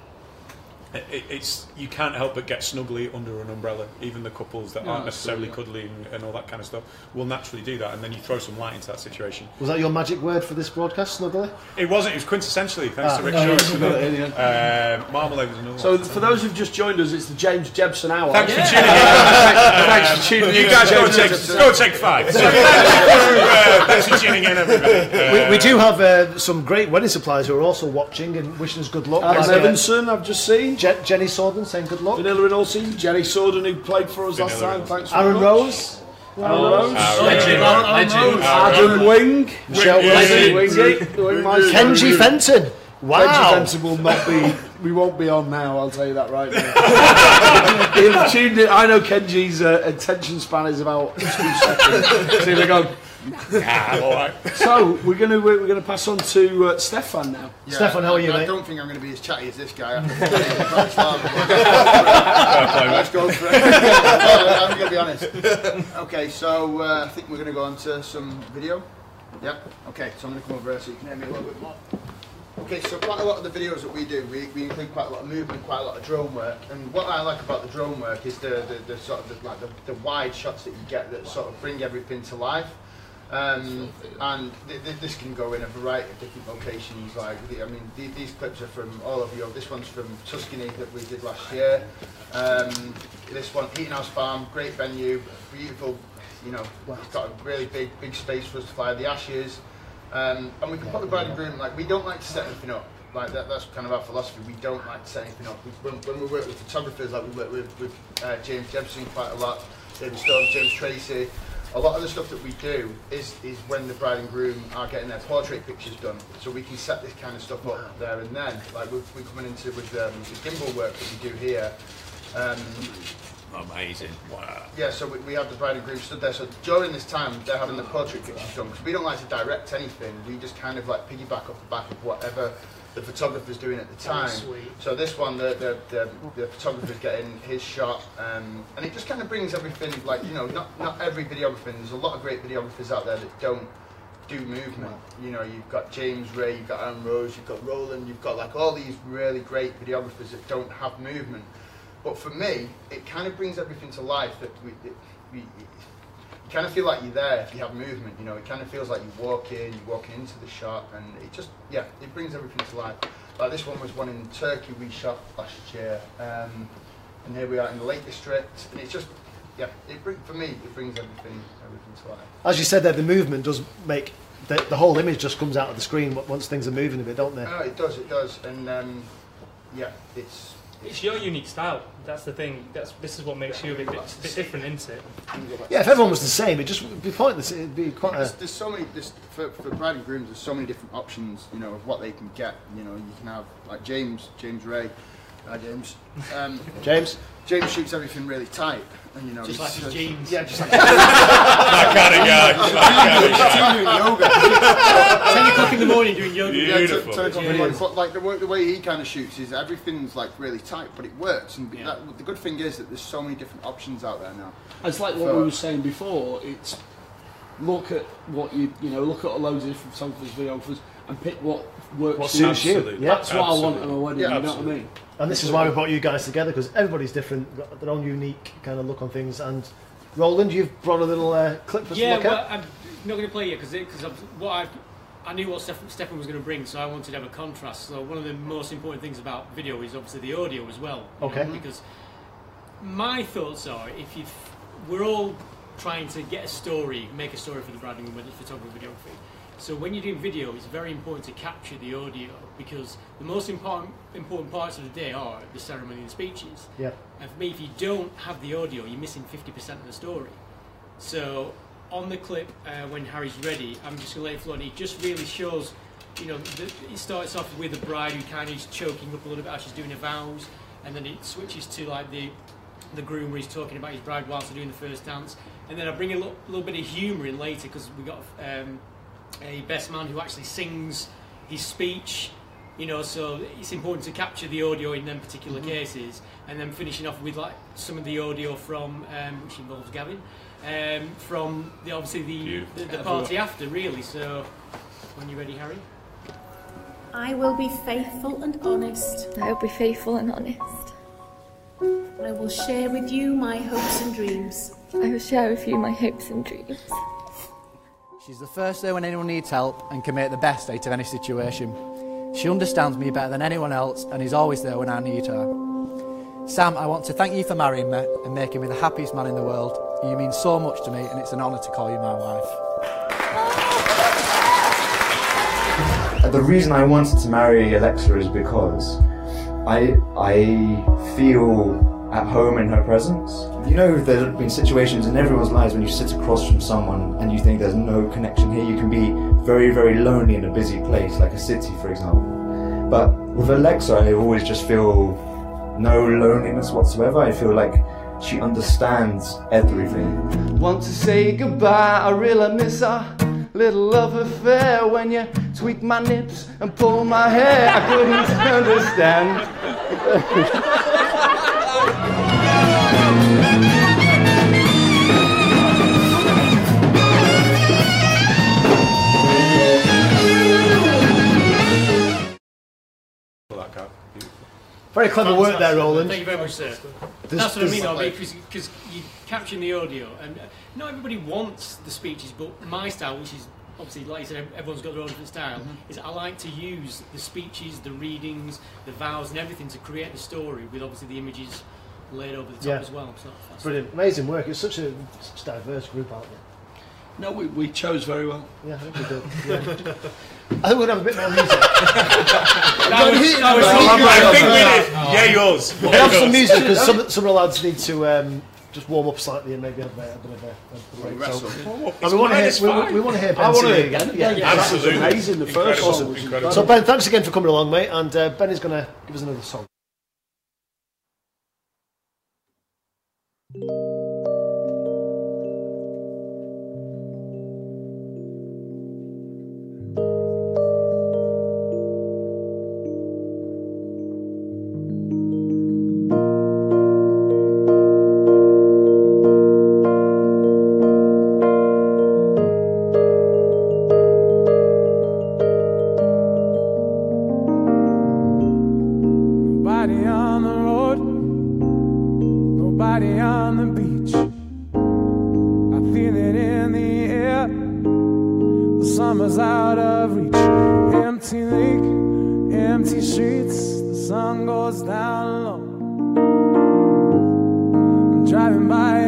it, it's you can't help but get snuggly under an umbrella. Even the couples that Yeah, aren't necessarily absolutely. cuddling and all that kind of stuff will naturally do that, and then you throw some light into that situation. Was that your magic word for this broadcast, Snuggly? It wasn't. It was quintessentially thanks Ah, to Rick no, Shores. You've got it in, yeah. Um, Marmalade was another So one. for those who've just joined us, it's the James Jebson Hour. Thanks for tuning Thanks for tuning in. in. You guys go and James take go and take five. So thanks for, uh, thanks for tuning in, everybody. We, we do have uh, some great wedding suppliers who are also watching and wishing us good luck. Adam Like, uh, Evanson, I've just seen. Je- Jenny Sorden saying good luck. Vanilla and all season. Jerry Sorden, who played for us last Vanilla time. and Thanks very Aaron much. Rose. Aaron Rose. Legend. Legend. Adam Wing. Michelle Yeah, Wesley. Wingy. Wingmeister. Kenji Fenton. Kenji Wow. Fenton will not be. We won't be on now. I'll tell you that right now. He'll tuned in. I know Kenji's uh, attention span is about two seconds. So he'll go. All right. So we're going to we're going to pass on to uh, Stefan now. Yeah, Stefan, how are you, I mate? don't think I'm going to be as chatty as this guy. Let's go for it. I'm going to be honest. Okay, so uh, I think we're going to go on to some video. Yeah. Okay, so I'm going to come over here so you can hear me a little bit more. Okay, so quite a lot of the videos that we do, we, we include quite a lot of movement, quite a lot of drone work. And what I like about the drone work is the, the, the sort of the, like the, the wide shots that you get that sort of bring everything to life. Um, and th- th- this can go in a variety of different locations. Like, the, I mean, th- these clips are from all over Europe. This one's from Tuscany that we did last year. Um, this one, Eaton House Farm, great venue, beautiful. You know, it's got a really big, big space for us to fly the ashes. Um, and we can put the bride and groom. Like, we don't like to set anything up. Like that, that's kind of our philosophy. We don't like to set anything up. We, when, when we work with photographers, like we work with, with uh, James Jebson quite a lot, David Stone, James Tracey. A lot of the stuff that we do is is when the bride and groom are getting their portrait pictures done, so we can set this kind of stuff up there and then. Like we're, we're coming into with um, the gimbal work that we do here. Um, Amazing. Wow. yeah, so we, we have the bride and groom stood there. So during this time, they're having the portrait pictures done because we don't like to direct anything. We just kind of like piggyback off the back of whatever the photographer's doing at the time. sweet. So this one, the the, the, the photographer's getting his shot, um, and it just kind of brings everything like you know, not not every videographer. There's a lot of great videographers out there that don't do movement. You know, you've got James Ray, you've got Aaron Rose, you've got Roland, you've got like all these really great videographers that don't have movement. But for me, it kind of brings everything to life that we, that we kind of feel like you're there if you have movement. You know, it kind of feels like you walk in, you're walking into the shot, and it just yeah, it brings everything to life. Like this one was one in Turkey we shot last year, um, and here we are in the Lake District, and it's just yeah, it bring, for me it brings everything everything to life. As you said there, the movement does make the, the whole image just comes out of the screen once things are moving a bit, don't they? No, it does, it does, and um, yeah, it's It's your unique style. That's the thing. That's this is what makes you a bit, bit, bit different, isn't it? Yeah, if everyone was the same, it just would be pointless. It'd be quite There's, a. there's so many there's, for, for bride and grooms. There's so many different options, you know, of what they can get. You know, you can have like James, James Ray, hi James. Um, James? James shoots everything really tight, and you know, Just he's- like his jeans. Yeah, just like That kind of guy. That kind of guy. yoga. Ten o'clock in the morning doing yoga. Yeah. Yeah, to- Beautiful. to the Yeah. compliment. But like the, way- the way he kind of shoots is everything's like really tight, but it works. And Yeah. that, the good thing is that there's so many different options out there now. It's like what we were saying before. It's look at what you you know look at a loads of different photographers, videographers, and pick what works. What for you. suits you. Absolutely. Yeah. That's what I want at Absolutely. a wedding. Yeah, you know what I mean? And this is why we brought you guys together because everybody's different, got their own unique kind of look on things. And Roland, you've brought a little uh, clip for us Yeah, to look well, at. I'm not going to play it because because what I I knew what Steph- Stefan was going to bring, so I wanted to have a contrast. So one of the most important things about video is obviously the audio as well. you know, Okay. because my thoughts are, if you we're all trying to get a story, make a story for the branding, whether it's photography, videography. So when you're doing video, it's very important to capture the audio because the most important important parts of the day are the ceremony and the speeches. Yeah. And for me, if you don't have the audio, you're missing 50% of the story. So on the clip, uh, when Harry's ready, I'm just going to let it flow. And it just really shows, you know, the, it starts off with the bride who kind of is choking up a little bit as she's doing her vows, and then it switches to like the the groom where he's talking about his bride whilst they're doing the first dance, and then I bring a little, little bit of humour in later because we got um, a best man who actually sings his speech. You know, so it's important to capture the audio in them particular cases, and then finishing off with like some of the audio from um, which involves Gavin, um, from the obviously the the, the party after really. So when you're ready, Harry. I will be faithful and honest. I will be faithful and honest. I will share with you my hopes and dreams. I will share with you my hopes and dreams. She's the first there when anyone needs help and can make the best out of any situation. She understands me better than anyone else and is always there when I need her. Sam, I want to thank you for marrying me and making me the happiest man in the world. You mean so much to me and it's an honour to call you my wife. The reason I wanted to marry Alexa is because I I feel at home in her presence. You know, there have been situations in everyone's lives when you sit across from someone and you think there's no connection here. You can be very, very lonely in a busy place, like a city, for example. But with Alexa, I always just feel no loneliness whatsoever. I feel like she understands everything. Want to say goodbye, I really miss her. Little love affair when you tweak my nips and pull my hair. I couldn't understand. Very clever work there, Roland. Thank you very much, sir. There's- That's what I mean, there's- though, because you're capturing the audio, and uh, not everybody wants the speeches, but my style, which is obviously, like you said, everyone's got their own different style, Mm-hmm. is I like to use the speeches, the readings, the vows, and everything to create the story with obviously the images laid over the top Yeah. as well. So that's Brilliant, amazing work. It's such a such a diverse group out there. No, we, we chose very well. Yeah, I think we did. Yeah. I think we're gonna have a bit more music. That was- that was Well, I'm good. right I think we there. did. Yeah, yours. We'll have some music because some, some of the lads need to um, just warm up slightly and maybe have a, a bit of a, a break. wrestle. So, Warm and we want to hear, we, we, we want to hear I Ben wanna hear again. Ben. Yeah, yeah, that was amazing. The first Awesome. song was incredible. So Ben, thanks again for coming along, mate. And uh, Ben is going to give us another song. Summer's out of reach. Empty lake, empty streets. The sun goes down low. I'm driving by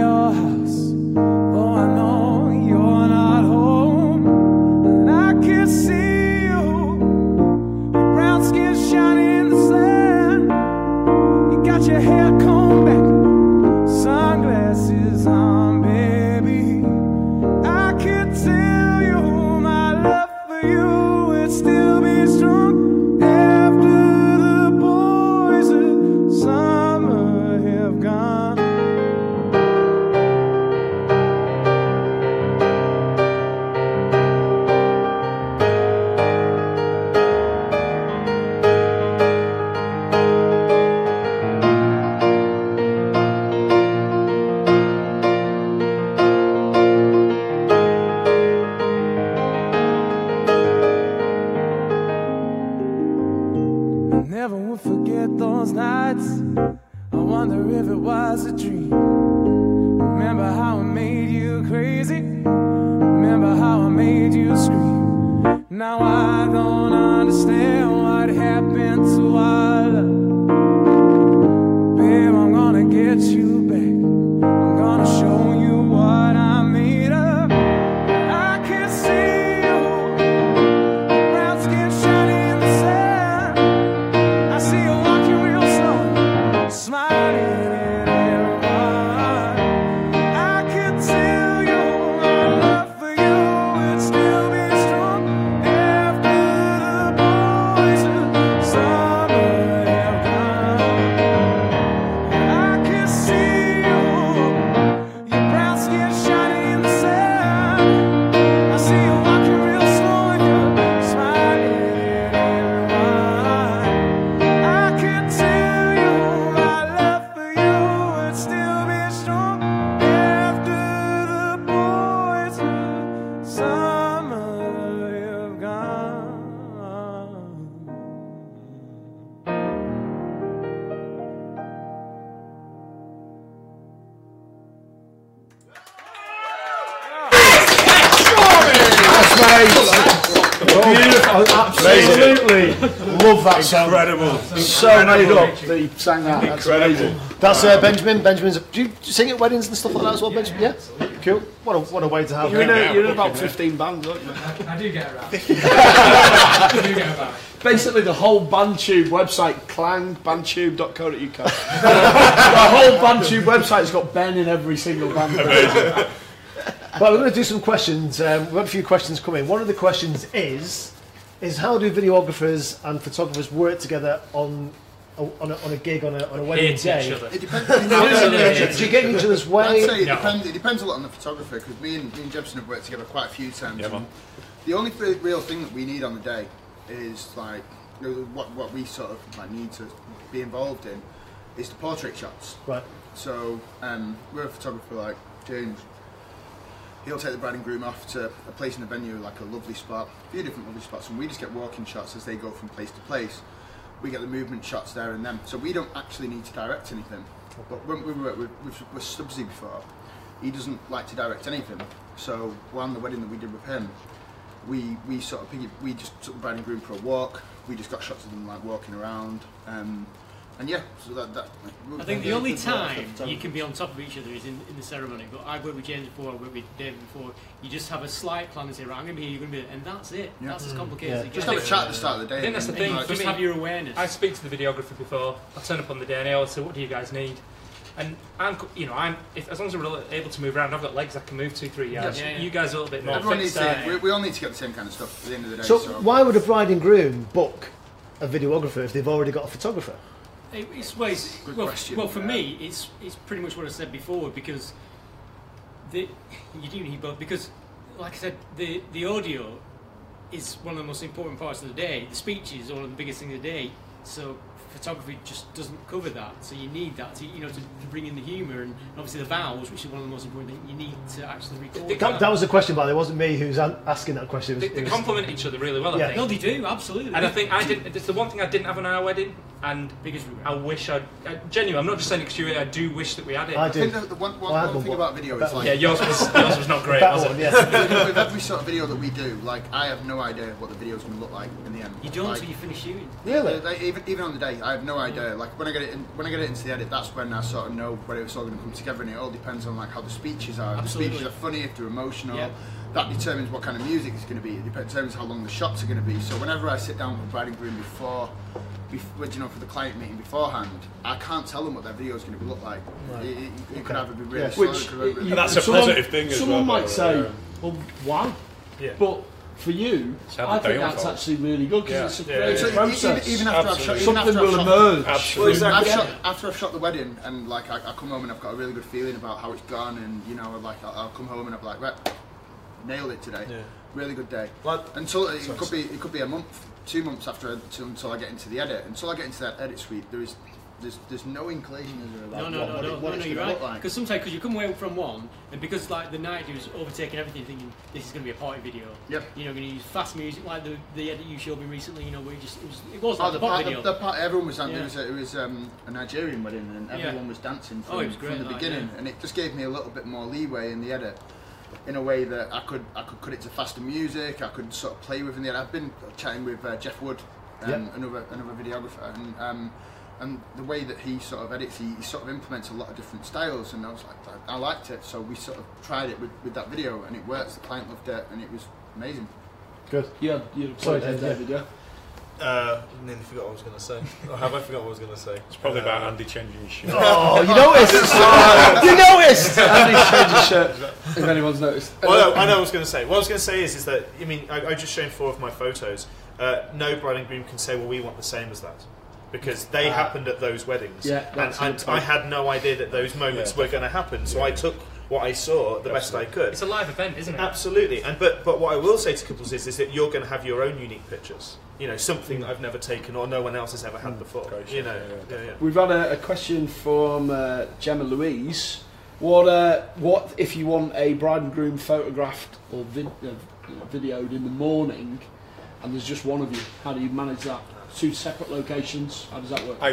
Love that song. Incredible. So made up that he sang that. That's amazing. That's uh, Benjamin. Benjamin's. Do you sing at weddings and stuff like that as well, Benjamin? Yeah. Cool. What a what a way to have. You're in, a, you're in about 15 bands, aren't you? I do get around. I do get about. Basically, the whole BandTube website, clangbandtube.co.uk. the whole BandTube website's got Ben in every single band. Well, we're going to do some questions. Um, we've got a few questions coming. One of the questions is, is how do videographers and photographers work together on a, on a, on a gig on a, on a wedding Hate day? each other. It depends. Do you get in each other's way? I'd say it, No. depends, it depends a lot on the photographer because me and, me and Jebson have worked together quite a few times. Yeah, man. The only real thing that we need on the day is like you know, what what we sort of like need to be involved in is the portrait shots. Right. So um, we're a photographer like James. He'll take the bride and groom off to a place in the venue, like a lovely spot, a few different lovely spots, and we just get walking shots as they go from place to place. We get the movement shots there and then, so we don't actually need to direct anything. But when we with, with Stubbsy before, he doesn't like to direct anything. So on the wedding that we did with him, we we sort of we just took the bride and groom for a walk. We just got shots of them like walking around, um, and yeah. So that, that I think the only good work for time you can be on top of each other is in, in the ceremony. But I've worked with James before, I've worked with David before. You just have a slight plan and say, right, I'm going to be here, you're going to be there, and that's it. Yeah. That's as Mm. complicated Yeah. as it Just gets. have a chat at the start of the day I think that's the thing. like- Just me, have your awareness. I speak to the videographer before. I turn up on the day and I always say, "What do you guys need?" And I'm, you know, I'm if, as long as we're able to move around, I've got legs. I can move two, three yards. Yeah, yeah. You guys are a little bit more Everyone needs fixed. to, we, we all need to get the same kind of stuff at the end of the day. So, So, why would a bride and groom book a videographer if they've already got a photographer? It- It's, well, it's, Good well, question. well, for me, it's it's pretty much what I said before because the you do need both because, like I said, the the audio is one of the most important parts of the day. The speech is one of the biggest things of the day. So photography just doesn't cover that. So you need that to you know to, to bring in the humour and obviously the vowels, which is one of the most important things. You need to actually record. That, that was the question, by the way. It wasn't me who was an- asking that question. It was, They, it they was- complement each other really well. Yeah. I think. No, they do absolutely. And I think I didn't. It's the one thing I didn't have on our wedding, and biggest regret. I wish I'd. I, genuine. I'm not just saying it 'cause you. I do wish that we had it. I I think the, the one, one, I had one one, thing but about video that is one. like yeah, yours was yours was not great, That was one, it? yeah. with every sort of video that we do, like I have no idea what the video is going to look like in the end. You don't like, until you finish shooting. Really? Like, even even on the day, I have no idea. Like when I get it in, when I get it into the edit, that's when I sort of know where it's all going to come together, and it all depends on like how the speeches are. If the speeches are funny, if they're emotional. Yeah. That determines what kind of music it's going to be. It determines how long the shots are going to be. So whenever I sit down with bride and groom before, before you know, for the client meeting beforehand, I can't tell them what their video is going to look like. It, it, it could either be really Yeah. slow, Which it could be really- that's a someone- positive thing as Someone well, might say, yeah. "Well, why?" Yeah. But for you, It's how the I think that's unfolds. actually really good because Yeah. it's a Yeah, creative yeah. So even, process. even after I've shot, even Something after I've will shot, emerge. Absolutely. Well, I've shot, after I've shot the wedding and like I, I come home and I've got a really good feeling about how it's gone and you know like I'll, I'll come home and I'm like right nailed it today Yeah. really good day Like- until it Sorry. could be it could be a month two months after until, until I get into the edit until I get into that edit suite there is there's there's no inclination is there No, about no, what, no, what, no, it, what no, no, going you're right. look like Because sometimes, because you come away from one, and because like the night who's overtaking everything, thinking this is going to be a party video. Yep. You know, going to use fast music like the the edit you showed me recently. You know, where you just it was it was Oh, like the part, video. the, the part, everyone was, Yeah. it was, a, it was um, a Nigerian wedding and Yeah. everyone was dancing from, Oh, was great, from the like, beginning yeah. and it just gave me a little bit more leeway in the edit in a way that I could I could cut it to faster music I could sort of play with in the edit I've been chatting with uh, Jeff Wood um, Yep. another another videographer and um, and the way that he sort of edits he, he sort of implements a lot of different styles and I was like I, I liked it so we sort of tried it with, with that video and it works the client loved it and it was amazing Good. Yeah, you Sorry, Sorry, David, David, yeah. Uh, nearly forgot what I was going to say. Or have I forgot what I was going to say? It's probably Uh, about Andy changing his shirt. Oh, you noticed! you noticed! Andy's changed his shirt, if anyone's noticed. Well, no, I know what I was going to say. What I was going to say is, is that I mean, I, I just shown four of my photos. Uh, no bride and groom can say, "Well, we want the same as that," because they Ah. happened at those weddings, Yeah, and, and I had no idea that those moments were going to happen. So I took what I saw the best I could. It's a live event, isn't it? Absolutely, and but but what I will say to couples is, is that you're going to have your own unique pictures. You know, something that I've never taken or no one else has ever had before. Great, You know, yeah, yeah, yeah. We've had a, a question from uh, Gemma Louise. What uh, what if you want a bride and groom photographed or vid- uh, videoed in the morning, and there's just one of you? How do you manage that? Two separate locations. How does that work? I,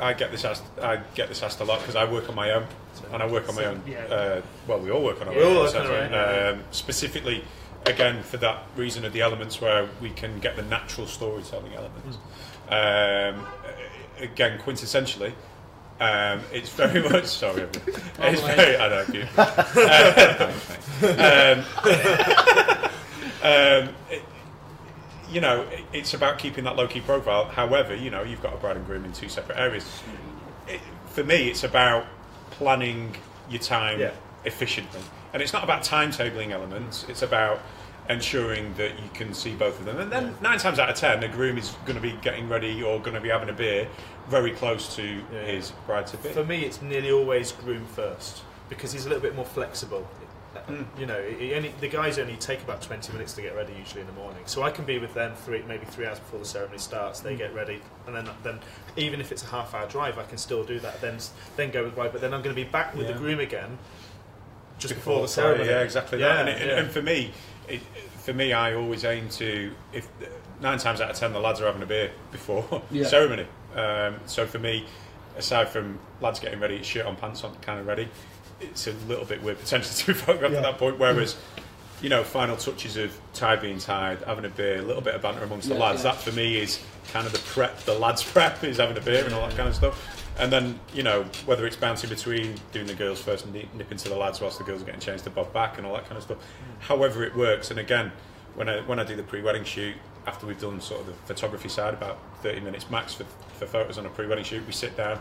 I, I get this asked I get this asked a lot because I work on my own and I work on my own. Uh, well, we all work on our We all own. work on our essentially. Um, specifically, again for that reason of the elements where we can get the natural storytelling elements. Um, again, quintessentially. Um, it's very much sorry. everyone. It's very. I know you. Thanks, mate. Um, um, it- you know, it's about keeping that low key profile. However, you know, you've got a bride and groom in two separate areas. It, for me, it's about planning your time Yeah. efficiently, and it's not about timetabling elements. It's about ensuring that you can see both of them. And then nine times out of ten, the groom is going to be getting ready or going to be having a beer very close to Yeah. his bride to be. For me, it's nearly always groom first because he's a little bit more flexible. Mm. You know, only, the guys only take about 20 minutes to get ready usually in the morning. So I can be with them three, maybe three hours before the ceremony starts. They get ready, and then, then even if it's a half hour drive, I can still do that. Then then go with the bride, but then I'm going to be back with Yeah. the groom again just before, Before the ceremony. Yeah, exactly. Yeah, that. And, it, yeah. and for me, it, for me, I always aim to if nine times out of ten the lads are having a beer before Yeah. ceremony. Um, so for me, aside from lads getting ready, shirt on, pants on, kind of ready, it's a little bit weird potentially to be photographed Yeah. at that point. Whereas, you know, final touches of tie being tied, having a beer, a little bit of banter amongst the lads. yeah. That for me is kind of the prep, the lads prep is having a beer and all that kind of stuff. And then, you know, whether it's bouncing between doing the girls first and nipping to the lads whilst the girls are getting changed to bob back and all that kind of stuff. Mm. However it works. And again, when I when I do the pre-wedding shoot, after we've done sort of the photography side, about 30 minutes max for, for photos on a pre-wedding shoot, we sit down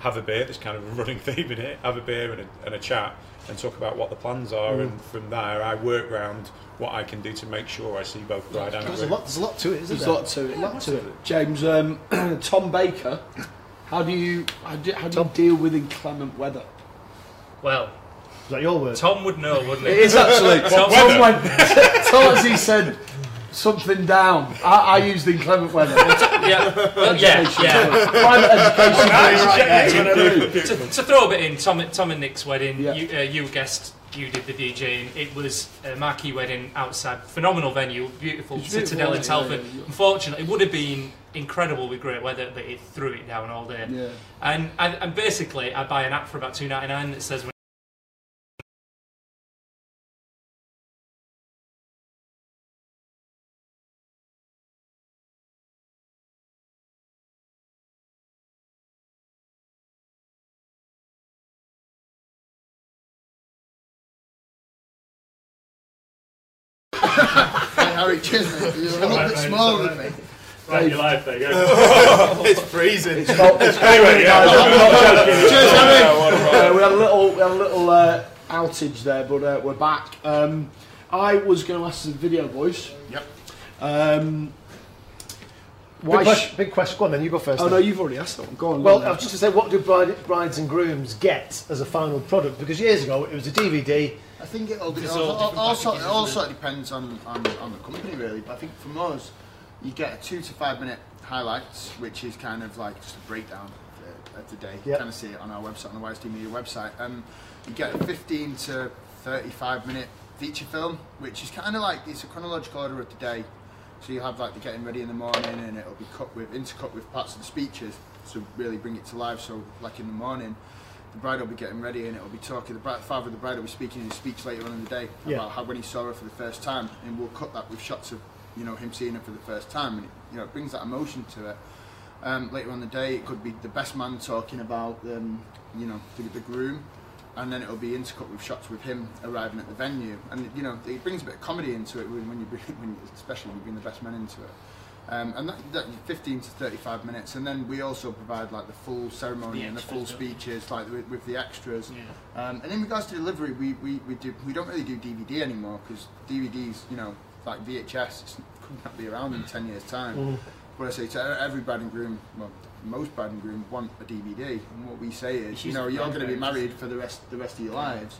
have a beer. There's kind of a running theme in it. Have a beer and a, and a chat, and talk about what the plans are. Mm. And from there, I work round what I can do to make sure I see both bride and There's a lot. There's a lot to it, isn't There's a lot to it. lot to it. James, um, Tom Baker, how do you how do, how do you deal with inclement weather? Well, is that your word? Tom would know, wouldn't he? It is actually. Tom, Tom went. Tom actually said something down. I, I used inclement weather. Yeah, well, yeah, yeah. Private education. right there. to, to throw a bit in, Tom, Tom and Nick's wedding, you, uh, you were guest, you did the DJing. It was a marquee wedding outside, phenomenal venue, beautiful It's beautiful, Citadel in wasn't it? Telford. Yeah, yeah. Unfortunately, it would have been incredible with great weather, but it threw it down all day. Yeah. And, and and basically, I buy an app for about two ninety nine that says. When Hey, Harry, cheers. You're a little bit smaller than me. Right, your life there, go. it's freezing. It's not, it's Anyway, guys. I'm. Cheers, Harry. Uh, we had a little, we had a little uh, outage there, but uh, we're back. Um, I was going to ask the video voice. Yep. Um, Big, why? sh- question, big question. Go on then. You go first. oh then. no, you've already asked that one. Go on. Well, I was just to say, what do bride, brides and grooms get as a final product? Because years ago it was a DVD. I think it'll be, There's also, all different also, packages, also isn't it depends on, on, on the company really, but I think from us, you get a two to five minute highlights, which is kind of like just a breakdown of the, of the day. You Yep. kind of see it on our website, on the YSD Media website. Um, you get a 15 to 35 minute feature film, which is kind of like, it's a chronological order of the day. So you have like the getting ready in the morning and it'll be cut with, intercut with parts of the speeches to really bring it to life. So like in the morning, the bride will be getting ready and it'll be talking. The bride, father of the bride will be speaking in his speech later on in the day Yeah. about how when he saw her for the first time, and we'll cut that with shots of you know him seeing her for the first time, and it, you know it brings that emotion to it. Um, later on in the day, it could be the best man talking about um, you know the, the groom, and then it'll be intercut with shots with him arriving at the venue, and you know it brings a bit of comedy into it when when you bring, when you, especially when you bring the best man into it. Um, and that, that 15 to 35 minutes, and then we also provide like the full ceremony The and the full speeches, like with, with the extras. Yeah. Um, and in regards to delivery, we, we, we do we don't really do DVD anymore because DVDs, you know, like VHS, could not be around in 10 years' time. Mm. But I say to every bride and groom, well, most bride and groom want a DVD, and what we say is, you know, you're going to be married for the rest the rest of your lives.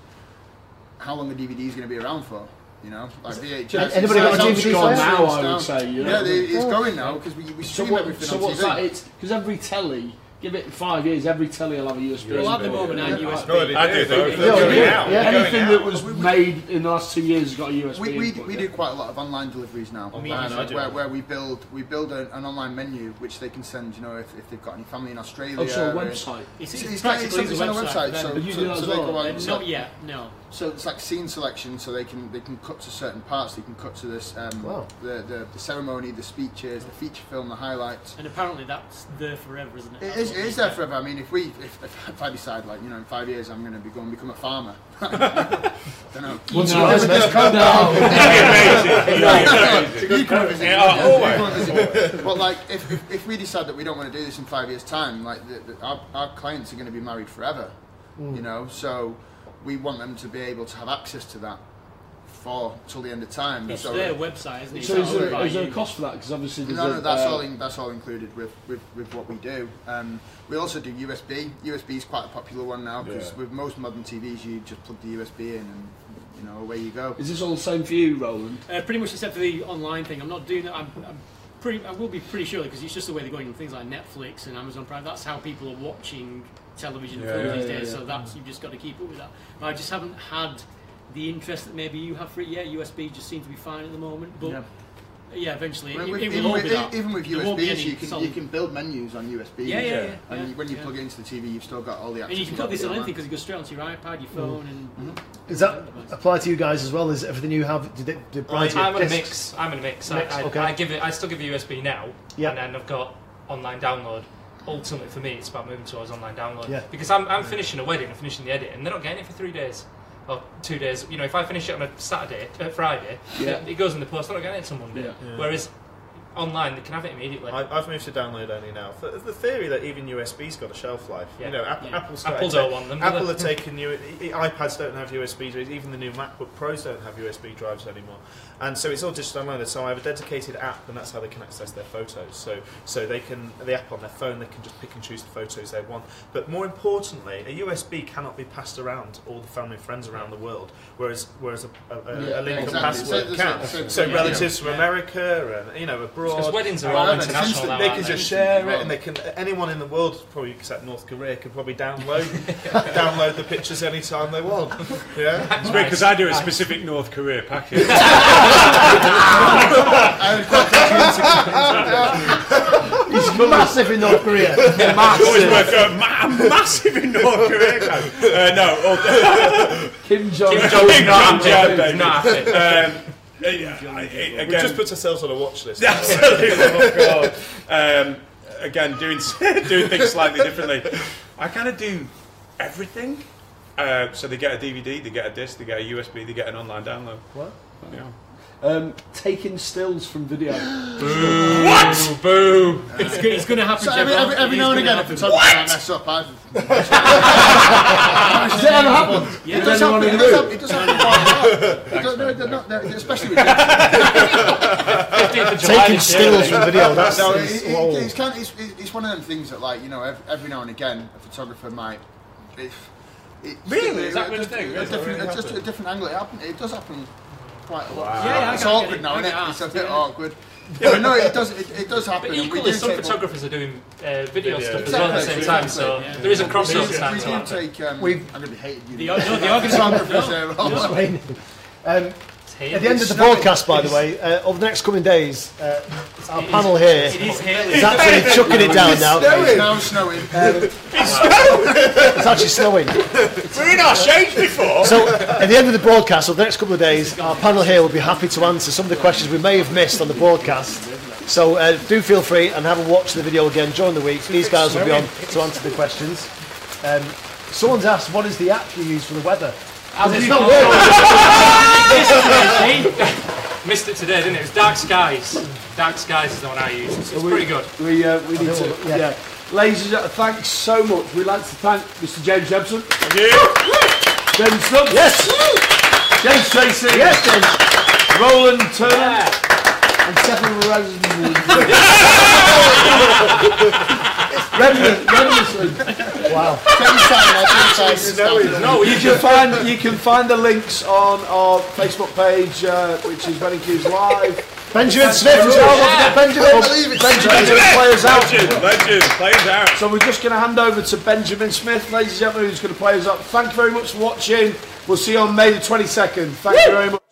How long the DVD is going to be around for? You know, like VHS. Anybody got a DVD gone player? now, I down. would say. You know? Yeah, they, it's going now because we, we So, what, everything so on what's TV. that? It's because every telly, give it five years, every telly will have a USB. Well, at the moment, I'm USB. No, I do. do. They're, Yeah, yeah. Yeah, anything that was made in the last two years has got a USB. We, we, input, we yeah. do quite a lot of online deliveries now, Oh, me too. I do. where, where we build we build a, an online menu which they can send. You know, if, if they've got any family in Australia. Oh, so a website. It's, It's, it's, it's, kind of- practically it's, the on a website. website, for so, you so, do that so as well? go on. So, not yet, no. So it's like scene selection, so they can they can cut to certain parts. They can cut to this um, Wow. the, the the ceremony, the speeches, the feature film, the highlights. And apparently that's there forever, isn't it? It is, it is there forever. I mean, if we, if, if, if I decide, like, you know, in five years I'm going to be going to become a farmer, don't know. Once No, you guys no, make- calm down. You come visit. Yeah, You always. come and visit me. But like, if, if, if we decide that we don't want to do this in five years' time, like, the, the, our, our clients are going to be married forever, you know. So we want them to be able to have access to that for till the end of time. It's so their website, isn't it? So It's is not there, by is there a cost for that? Because obviously No, no, that's uh, all. In, that's all included with, with, with what we do. Um, we also do USB. USB is quite a popular one now because Yeah. with most modern TVs, you just plug the USB in and you know away you go. Is this all the same for you, Roland? Uh, pretty much except for the online thing. I'm not doing that. I'm, I'm pretty. I will be pretty sure because it's just the way they're going on things like Netflix and Amazon Prime. That's how people are watching television and Yeah, films yeah, these days. yeah. So that's you've just got to keep up with that. But I just haven't had the interest that maybe you have for it yet. USB just seems to be fine at the moment. But Yeah. yeah, eventually Well, it, with- it will even, all with, be that. even with There USBs, you can solid- you can build menus on USB. Yeah, yeah, yeah. And yeah, when you yeah. plug it into the TV, you've still got all the. And you can you've put this got on anything because it goes straight onto your iPad, your mm-hmm. phone, and mm-hmm. Does that apply to you guys as well? Is everything you have? Did, it, did brides I'm in a mix. I'm in a mix. Mix, I, I, okay. I give it. I still give it USB now, Yeah. and then I've got online download. Ultimately, for me, it's about moving towards online download. Yeah. Because I'm, I'm finishing a wedding, I'm finishing the edit, and they're not getting it for three days. Or two days. You know, if I finish it on a Saturday, uh, Friday, Yeah. it, it goes in the post. They're not getting it till Monday. Yeah. Whereas online, they can have it immediately. I, I've moved to download only now. The, the theory that even USB's got a shelf life. Yeah. You know, App, Yeah. Apple's Apple don't want them, Apple are taking you. iPads don't have USB drives. Even the new MacBook Pros don't have USB drives anymore. And so it's all digital downloaded. So I have a dedicated app, and that's how they can access their photos. So so they can the app on their phone, they can just pick and choose the photos they want. But more importantly, a USB cannot be passed around all the family and friends around the world, whereas whereas a, a, a, Yeah, a link and exactly. password So- can. so- So, so- relatives yeah. from America and you know abroad. Because weddings are all whatever, international instant- now, They can just they? share it, and they can. Anyone in the world, probably except North Korea, can probably download download the pictures anytime they want. Yeah, It's weird because I do a specific North Korea package. He's massive in North Korea. Always work out ma- massive in North Korea. Uh, no, all- Kim Jong Kim Un. Jong Kim Nam, Jong yeah, Un. baby. Not happy. Yeah, I- I- we again, just put ourselves on a watch list. Absolutely, oh God. Um, again, doing doing things slightly differently. I kind of do everything. Uh, so they get a DVD, they get a disc, they get a USB, they get an online download. What? Yeah. Um, taking stills from video. What? Boo! It's, go- it's going to happen. So every, Jeff. every, every now and again, if happen. photography might mess up, I've. Has it ever happened? It does anyone happen. It does room? happen. It does happen quite a lot. It does- no, they're not- they're- Especially with 15th Taking stills from video. That's So it, is- it, whoa. it's, kind of, it's, it's one of them things that, like, you know, every, every now and again, a photographer might. If, it, Really? Is that really just, a thing? A Really? different, Really it's just happen? a different angle. It, happen, it does happen quite a lot. Wow. Yeah, yeah, it's get- I get awkward it. now, isn't it? It's a bit yeah. awkward. But no, it does. It, it does happen. But equally, some photographers are doing uh, video, Video. stuff as well at the same time, exactly, so yeah. there is a We crossover do, we do take. Um, We've- I'm going to be hated. The, You no, the organisers. photographers no, there. no. Wayne. Um, It's at the end of the snowing. broadcast, by the way, uh, over the next coming days, uh, our panel here It is hailing. is actually chucking it down now. It's now snowing. It's actually snowing. We're in our shades before. So, at the end of the broadcast, over the next couple of days, our panel here will be happy to answer some of the questions we may have missed on the broadcast. So, uh, do feel free and have a watch the video again during the week. These guys will be on to answer the questions. Um, someone's asked, what is the app you use for the weather? It's not Missed it today, didn't it? It was Dark Skies. Dark Skies is the one I use. It's, it's we- pretty good. We, uh, we need to. yeah. Yeah. Ladies and gentlemen, thanks so much. We'd like to thank Mr. James Jebson, James Stubbs, Yes! James Tracey, Yes, James. Roland Turner, and Stephen Redmond, Redmondson. Wow. No, You can find you can find the links on our Facebook page, uh, which is Wedding Qs Live. Benjamin Smith as well. Don't forget Benjamin. believe it. Benjamin's going to play us out. Legend, legend, players out. So we're just going to hand over to Benjamin Smith, ladies and gentlemen, who's going to play us up. Thank you very much for watching. We'll see you on May the 22nd. Thank you very much.